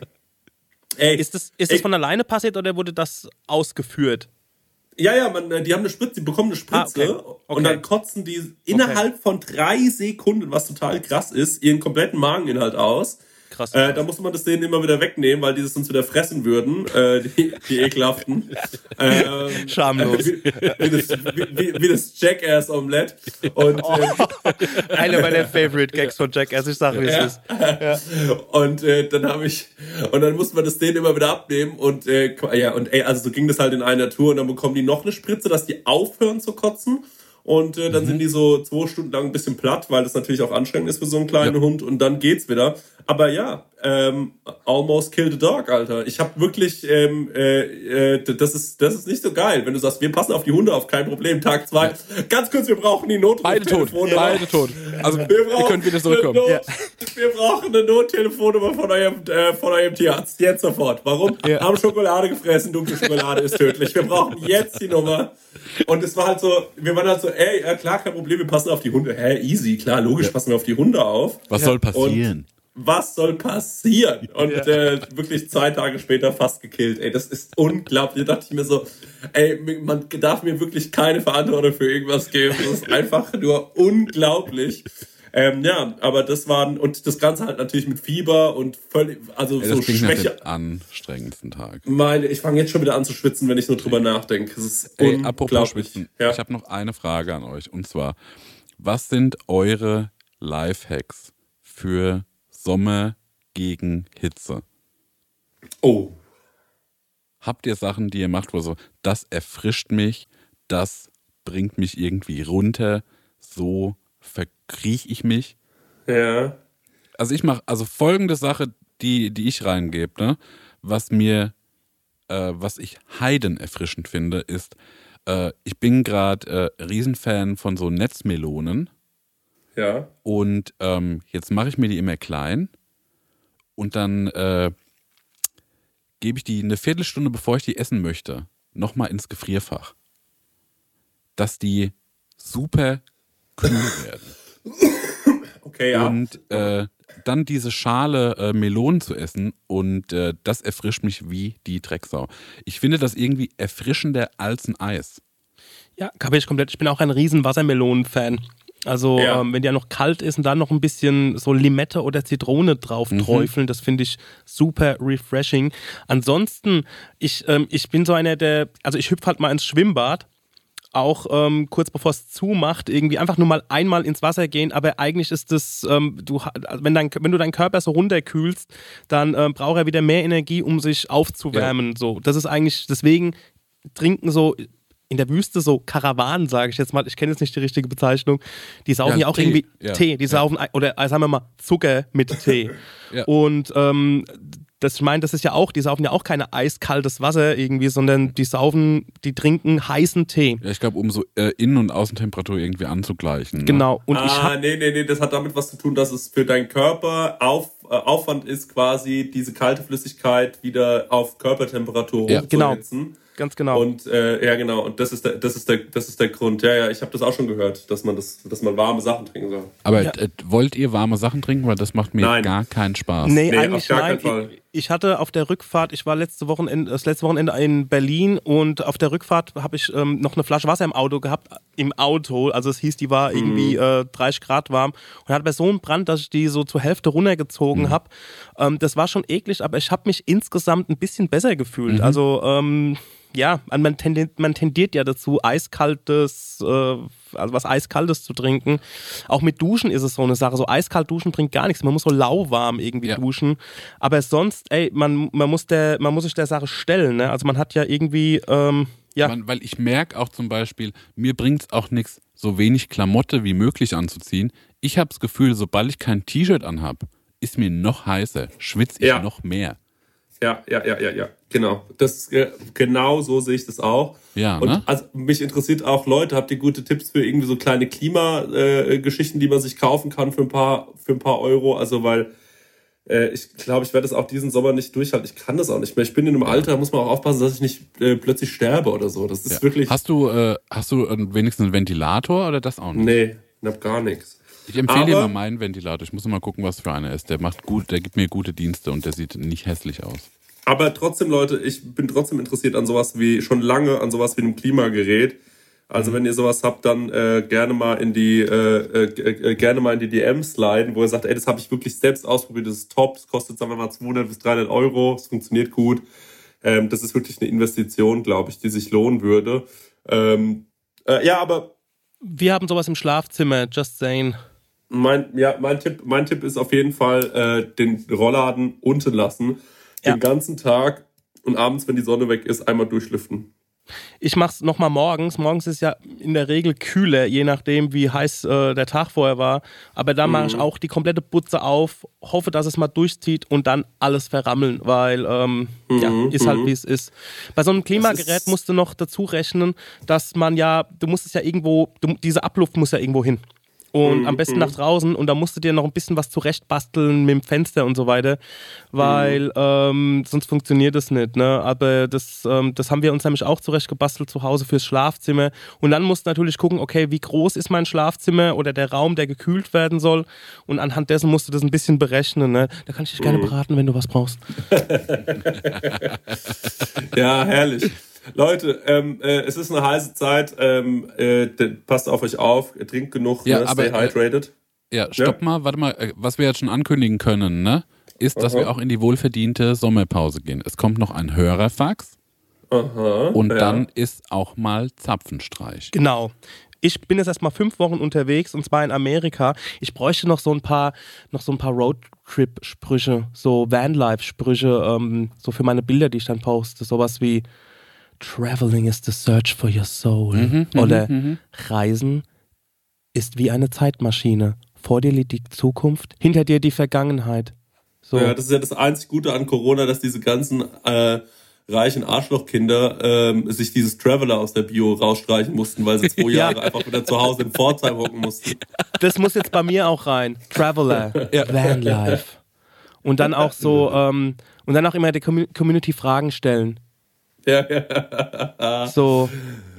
Ey, Ist das, ist ey, das von alleine passiert oder wurde das ausgeführt? Ja, ja, man, äh, die haben eine Spritze, die bekommen eine Spritze Ah, okay. und Okay. dann kotzen die innerhalb von drei Sekunden, was total krass ist, ihren kompletten Mageninhalt aus. Krass. Äh, da musste man das denen immer wieder wegnehmen, weil die das sonst wieder fressen würden, äh, die, die ekelhaften. ähm, Schamlos. Äh, wie, wie, das, wie, wie, das Jackass-Omelette. Und, Oh. äh, Einer meiner Favorite Gags von Jackass, ich sag, wie es Ja. ist. Und äh, dann habe ich und dann musste man das denen immer wieder abnehmen und ja und ey, also so ging das halt in einer Tour und dann bekommen die noch eine Spritze, dass die aufhören zu kotzen und äh, dann sind die so zwei Stunden lang ein bisschen platt, weil das natürlich auch anstrengend ist für so einen kleinen Hund und dann geht's wieder. Aber ja, ähm, almost killed a dog, Alter. Ich habe wirklich, ähm, äh, äh, das ist das ist nicht so geil, wenn du sagst, wir passen auf die Hunde auf, kein Problem. Tag zwei, ganz kurz, wir brauchen die Notruf. Beide tot, beide tot. Also, Wir ihr brauchen könnt wieder zurückkommen. Not, Wir brauchen eine Nottelefonnummer von eurem, äh, von eurem Tierarzt. Jetzt sofort. Warum? Haben Schokolade gefressen, dunkle Schokolade ist tödlich. Wir brauchen jetzt die Nummer. Und es war halt so, wir waren halt so, ey, ja klar, kein Problem, wir passen auf die Hunde. Hä, easy, klar, logisch, passen wir auf die Hunde auf. Was soll passieren? Was soll passieren? Und äh, wirklich zwei Tage später fast gekillt. Ey, das ist unglaublich. Da dachte ich mir so, ey, man darf mir wirklich keine Verantwortung für irgendwas geben. Das ist einfach nur unglaublich. Ähm, ja, aber das waren, und das Ganze halt natürlich mit Fieber und völlig, also Ey, so nach Schwäche. dem anstrengendsten Tag. Meine, ich fange jetzt schon wieder an zu schwitzen, wenn ich nur drüber nachdenke. Es ist Ey, apropos. Schwitzen, Ja. ich habe noch eine Frage an euch. Und zwar, was sind eure Lifehacks für Sommer gegen Hitze? Oh. Habt ihr Sachen, die ihr macht, wo so, das erfrischt mich, das bringt mich irgendwie runter, so verkriech ich mich? Ja. Also ich mache, also folgende Sache, die, die ich reingebe, ne? was mir, äh, was ich heiden erfrischend finde, ist, äh, ich bin gerade äh, Riesenfan von so Netzmelonen Ja. und ähm, jetzt mache ich mir die immer klein und dann äh, gebe ich die eine Viertelstunde, bevor ich die essen möchte, nochmal ins Gefrierfach. Dass die super kühl werden. Okay, ja. Und äh, dann diese Schale äh, Melonen zu essen und äh, das erfrischt mich wie die Drecksau. Ich finde das irgendwie erfrischender als ein Eis. Ja, kapiere ich komplett. Ich bin auch ein riesen Wassermelonen-Fan. Also, Ja. ähm, wenn die ja noch kalt ist und dann noch ein bisschen so Limette oder Zitrone drauf träufeln, das finde ich super refreshing. Ansonsten, ich, ähm, ich bin so einer, der, also ich hüpfe halt mal ins Schwimmbad, auch ähm, kurz bevor es zumacht, irgendwie einfach nur mal einmal ins Wasser gehen, aber eigentlich ist das, ähm, du, also wenn, dein, wenn du deinen Körper so runterkühlst, dann ähm, braucht er wieder mehr Energie, um sich aufzuwärmen. So, das ist eigentlich, deswegen trinken so in der Wüste so Karawanen, sage ich jetzt mal, ich kenne jetzt nicht die richtige Bezeichnung, die saufen Ja, ja, auch Tee, irgendwie ja, Tee, die ja. saufen, oder äh, sagen wir mal Zucker mit Tee. Ja. Und ähm, das, ich meine, das ist ja auch, die saufen ja auch keine eiskaltes Wasser irgendwie, sondern die saufen, die trinken heißen Tee. Ja, ich glaube, um so äh, Innen- und Außentemperatur irgendwie anzugleichen. Ne? Genau. Und ich ah, habe nee, nee, nee, das hat damit was zu tun, dass es für deinen Körper auf, äh, Aufwand ist, quasi diese kalte Flüssigkeit wieder auf Körpertemperatur Ja, genau. Ganz genau. Und äh, ja, genau, und das ist der, das ist der, das ist der Grund. Ja, ja, ich habe das auch schon gehört, dass man das, dass man warme Sachen trinken soll. Aber Ja. äh, wollt ihr warme Sachen trinken? Weil das macht mir Nein. gar keinen Spaß. Nee, Nee, eigentlich auf gar nein. keinen Fall. Ich, ich hatte auf der Rückfahrt, ich war letzte Wochenende, das letzte Wochenende in Berlin und auf der Rückfahrt habe ich ähm, noch eine Flasche Wasser im Auto gehabt. Im Auto, also es hieß, die war irgendwie äh, 30 Grad warm und hatte bei so einem Brand, dass ich die so zur Hälfte runtergezogen habe. Ähm, das war schon eklig, aber ich habe mich insgesamt ein bisschen besser gefühlt. Also ähm, ja, man tendiert, man tendiert ja dazu, eiskaltes, äh, also was Eiskaltes zu trinken. Auch mit Duschen ist es so eine Sache. So eiskalt duschen bringt gar nichts. Man muss so lauwarm irgendwie Ja. duschen. Aber sonst, ey, man, man, muss der, man muss sich der Sache stellen. Ne? Also man hat ja irgendwie, ähm, ja, Man, weil ich merke auch zum Beispiel, mir bringt es auch nichts, so wenig Klamotte wie möglich anzuziehen. Ich habe das Gefühl, sobald ich kein T-Shirt anhab, ist mir noch heißer, schwitze ich Ja. noch mehr. Ja, ja, ja, ja, ja, genau. Das, äh, genau so sehe ich das auch. Ja, Und ne? also mich interessiert auch, Leute, habt ihr gute Tipps für irgendwie so kleine Klimageschichten, äh, die man sich kaufen kann für ein paar, für ein paar Euro? Also, weil äh, ich glaube, ich werde das auch diesen Sommer nicht durchhalten. Ich kann das auch nicht mehr. Ich bin in einem Alter, muss man auch aufpassen, dass ich nicht äh, plötzlich sterbe oder so. Das ist Ja. wirklich. Hast du, äh, hast du äh, wenigstens einen Ventilator oder das auch nicht? nee, ich hab gar nichts. Ich empfehle dir Aber- mal meinen Ventilator. Ich muss mal gucken, was für einer ist. Der macht gut, der gibt mir gute Dienste und der sieht nicht hässlich aus. Aber trotzdem, Leute, ich bin trotzdem interessiert an sowas wie, schon lange an sowas wie einem Klimagerät. Also wenn ihr sowas habt, dann äh, gerne mal in die äh, äh, äh, gerne mal in die DMs sliden, wo ihr sagt, ey, das habe ich wirklich selbst ausprobiert, das ist top, das kostet sagen wir mal 200 bis 300 Euro, es funktioniert gut. Ähm, das ist wirklich eine Investition, glaube ich, die sich lohnen würde. Ähm, äh, ja, aber wir haben sowas im Schlafzimmer, just saying. mein, ja, mein Tipp, mein Tipp ist auf jeden Fall äh, den Rollladen unten lassen, Ja. den ganzen Tag und abends, wenn die Sonne weg ist, einmal durchlüften. Ich mach's nochmal morgens. Morgens ist ja in der Regel kühler, je nachdem, wie heiß äh, der Tag vorher war. Aber dann mache ich Mhm. auch die komplette Butze auf, hoffe, dass es mal durchzieht und dann alles verrammeln, weil ähm, ja, ist halt wie es ist. Bei so einem Klimagerät Mhm, musst du noch dazu rechnen, dass man ja, du musst es ja irgendwo, du, diese Abluft muss ja irgendwo hin. Und am Mhm, besten nach draußen und da musst du dir noch ein bisschen was zurechtbasteln mit dem Fenster und so weiter, weil Mhm. ähm, sonst funktioniert das nicht. Ne? Aber das, ähm, das haben wir uns nämlich auch zurechtgebastelt zu Hause fürs Schlafzimmer. Und dann musst du natürlich gucken, okay, wie groß ist mein Schlafzimmer oder der Raum, der gekühlt werden soll. Und anhand dessen musst du das ein bisschen berechnen. Ne? Da kann ich dich Mhm. gerne beraten, wenn du was brauchst. Ja, herrlich. Leute, ähm, äh, es ist eine heiße Zeit. Ähm, äh, passt auf euch auf, trinkt genug, Ja, ne? aber, stay äh, hydrated. Ja, stopp Ja. mal, warte mal, äh, was wir jetzt schon ankündigen können, ne? Ist, dass Aha. wir auch in die wohlverdiente Sommerpause gehen. Es kommt noch ein Hörerfax Aha, und ja. dann ist auch mal Zapfenstreich. Genau. Ich bin jetzt erstmal fünf Wochen unterwegs und zwar in Amerika. Ich bräuchte noch so ein paar, noch so ein paar Roadtrip-Sprüche, so Vanlife-Sprüche, ähm, so für meine Bilder, die ich dann poste. Sowas wie Traveling is the search for your soul. Oder Reisen ist wie eine Zeitmaschine. Vor dir liegt die Zukunft, hinter dir die Vergangenheit. So. Ja, das ist ja das einzig Gute an Corona, dass diese ganzen äh, reichen Arschlochkinder ähm, sich dieses Traveler aus der Bio rausstreichen mussten, weil sie zwei Ja. Jahre einfach wieder zu Hause in Pforzheim hocken mussten. Das muss jetzt bei mir auch rein. Traveler, Vanlife. Und dann auch so, ähm, und dann auch immer der Commu- Community Fragen stellen. Ja, ja. So,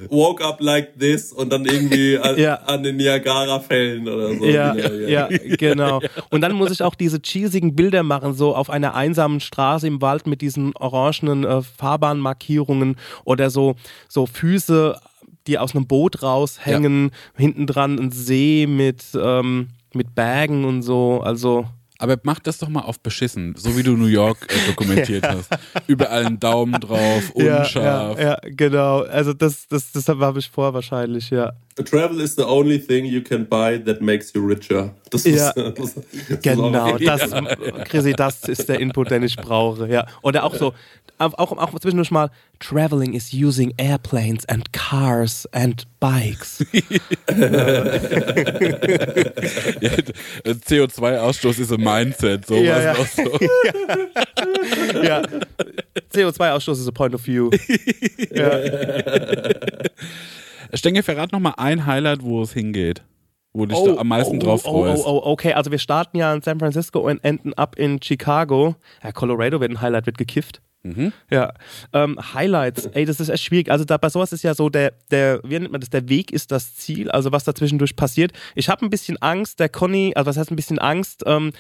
Woke up like this und dann irgendwie an, Ja. an den Niagara-Fällen oder so. ja, Genau, ja, genau. Und dann muss ich auch diese cheesigen Bilder machen, so auf einer einsamen Straße im Wald mit diesen orangenen äh, Fahrbahnmarkierungen oder so, so Füße, die aus einem Boot raushängen, hinten dran ein See mit, ähm, mit Bergen und so. Also, Aber mach das doch mal auf beschissen, so wie du New York äh, dokumentiert hast. Überall einen Daumen drauf, unscharf. Ja, ja, ja, genau. Also das, das, das habe ich vor wahrscheinlich, ja. Travel is the only thing you can buy that makes you richer. Das Ja. muss, das, Genau, das, Chrissy, das ist der Input, den ich brauche. Ja. Oder auch so, auch, auch, auch zwischendurch mal, traveling is using airplanes and cars and bikes. Ja, CO2-Ausstoß ist ein Mindset, sowas Ja, ja. auch so. ja. CO2-Ausstoß ist a point of view. ja. Stenge, verrat noch mal ein Highlight, wo es hingeht. Wo du dich da am meisten oh, drauf oh, freust. Oh, oh, okay, also wir starten ja in San Francisco und enden ab in Chicago. Ja, Colorado wird ein Highlight, wird gekifft. Mhm. Ja, ähm, Highlights, ey, das ist echt schwierig. Also da, bei sowas ist ja so, der, der, wie nennt man das, der Weg ist das Ziel, also was da zwischendurch passiert. Ich habe ein bisschen Angst, der Conny, also was heißt ein bisschen Angst, ähm,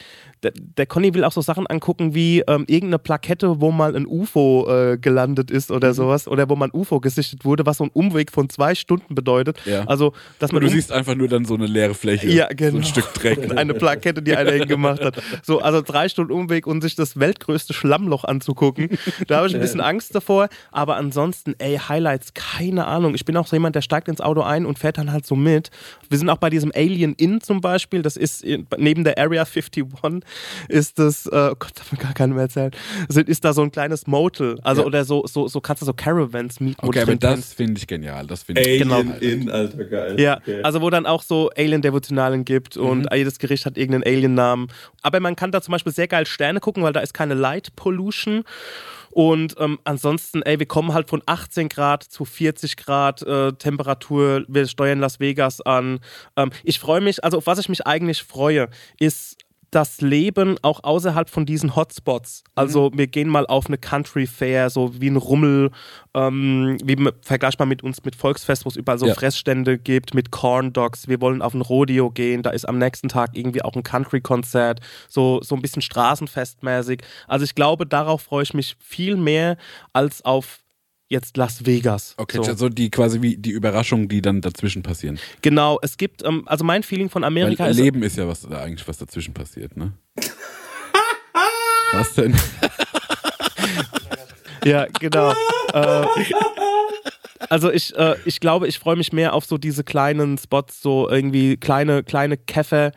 der, der Conny will auch so Sachen angucken wie ähm, irgendeine Plakette, wo mal ein UFO äh, gelandet ist Mhm. oder sowas, oder wo mal ein UFO gesichtet wurde, was so ein Umweg von zwei Stunden bedeutet. Ja. Also, dass man Und du um- siehst einfach nur dann so eine leere Fläche. ja, So genau. ein Stück Dreck. Eine Plakette, die einer hingemacht hat. So, also drei Stunden Umweg und sich das weltgrößte Schlammloch anzugucken. Da habe ich ein bisschen Angst davor. Aber ansonsten, ey, Highlights, keine Ahnung. Ich bin auch so jemand, der steigt ins Auto ein und fährt dann halt so mit. Wir sind auch bei diesem Alien Inn zum Beispiel. Das ist in, neben der Area 51 ist das, oh Gott, darf mir gar keiner mehr erzählen. Ist da so ein kleines Motel. Also Ja. oder so, so, so kannst du so Caravans mieten. Okay, aber das finde ich genial. Das finde ich Alien Genau. in, Alter, geil. Ja, Okay. also wo dann auch so Alien-Devotionalen gibt und jedes Gericht hat irgendeinen Alien-Namen. Aber man kann da zum Beispiel sehr geil Sterne gucken, weil da ist keine Light Pollution. Und ähm, ansonsten, ey, wir kommen halt von 18 Grad zu 40 Grad äh, Temperatur. Wir steuern Las Vegas an. Ähm, ich freue mich, also auf was ich mich eigentlich freue, ist das Leben auch außerhalb von diesen Hotspots. Also wir gehen mal auf eine Country Fair, so wie ein Rummel, ähm, wie vergleichbar mit uns mit Volksfest, wo es überall so Ja. Fressstände gibt mit Corn Dogs. Wir wollen auf ein Rodeo gehen, da ist am nächsten Tag irgendwie auch ein Country-Konzert, so, so ein bisschen Straßenfestmäßig. Also ich glaube, darauf freue ich mich viel mehr als auf jetzt Las Vegas. Okay, so. also die quasi wie die Überraschungen, die dann dazwischen passieren. Genau, es gibt, ähm, also mein Feeling von Amerika Weil ist. Leben ist ja was da eigentlich was dazwischen passiert, ne? was denn? Ja, genau. äh, also ich, äh, ich glaube, ich freue mich mehr auf so diese kleinen Spots, so irgendwie kleine, kleine Käfer.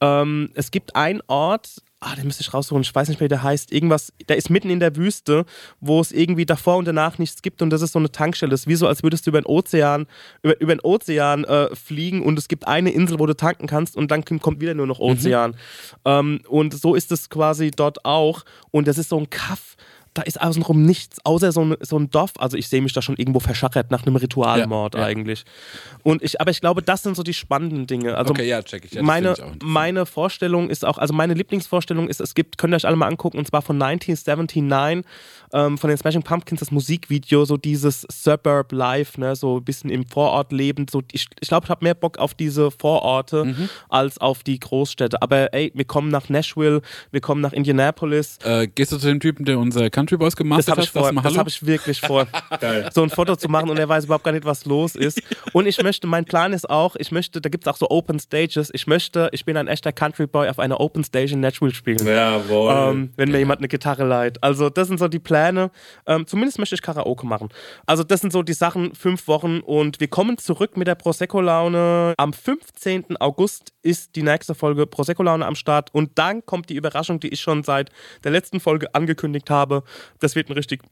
Ähm, es gibt einen Ort, ah, den müsste ich raussuchen, ich weiß nicht mehr, wie der heißt, irgendwas, der ist mitten in der Wüste, wo es irgendwie davor und danach nichts gibt und das ist so eine Tankstelle. Das ist wie so, als würdest du über den Ozean, über, über den Ozean äh, fliegen und es gibt eine Insel, wo du tanken kannst und dann kommt wieder nur noch Ozean. Ähm, und so ist es quasi dort auch und das ist so ein Kaff, da ist außenrum nichts, außer so ein, so ein Dorf. Also ich sehe mich da schon irgendwo verschachert nach einem Ritualmord Ja, ja. eigentlich. Und ich, aber ich glaube, das sind so die spannenden Dinge. Also Okay, ja, check ich. Ja, meine, ich meine Vorstellung ist auch, also meine Lieblingsvorstellung ist, es gibt, könnt ihr euch alle mal angucken, und zwar von 1979, ähm, von den Smashing Pumpkins, das Musikvideo, so dieses Suburb Life, ne, so ein bisschen im Vorort leben. So, ich ich glaube, ich habe mehr Bock auf diese Vororte Mhm. als auf die Großstädte. Aber ey, wir kommen nach Nashville, wir kommen nach Indianapolis. Äh, gehst du zu dem Typen, der unser Country Boys gemacht Das habe ich hast, sagst vor. Das habe ich wirklich vor. Geil. so ein Foto zu machen und er weiß überhaupt gar nicht, was los ist. Und ich möchte, mein Plan ist auch, ich möchte, da gibt es auch so Open Stages, ich möchte, ich bin ein echter Country Boy auf einer Open Stage in Nashville spielen. Jawohl. Ähm, wenn mir jemand eine Gitarre leiht. Also, das sind so die Pläne. Ähm, zumindest möchte ich Karaoke machen. Also, das sind so die Sachen, fünf Wochen. Und wir kommen zurück mit der Prosecco-Laune. Am 15. August ist die nächste Folge Prosecco-Laune am Start. Und dann kommt die Überraschung, die ich schon seit der letzten Folge angekündigt habe. Das wird ein richtig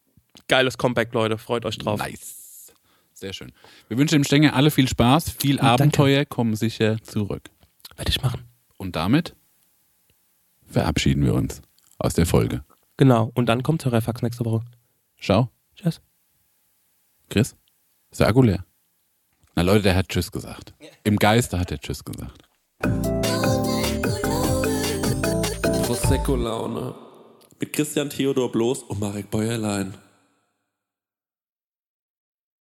geiles Comeback, Leute. Freut euch drauf. Nice. Sehr schön. Wir wünschen dem Stenger alle viel Spaß, viel Abenteuer, kommen sicher zurück. Werde ich machen. Und damit verabschieden wir uns aus der Folge. Genau. Und dann kommt Hörerfax nächste Woche. Ciao. Tschüss. Chris? Akku leer? Na Leute, der hat Tschüss gesagt. Im Geiste hat er Tschüss gesagt. Prosecco-Laune. Mit Christian Theodor Bloß und Marek Bäuerlein.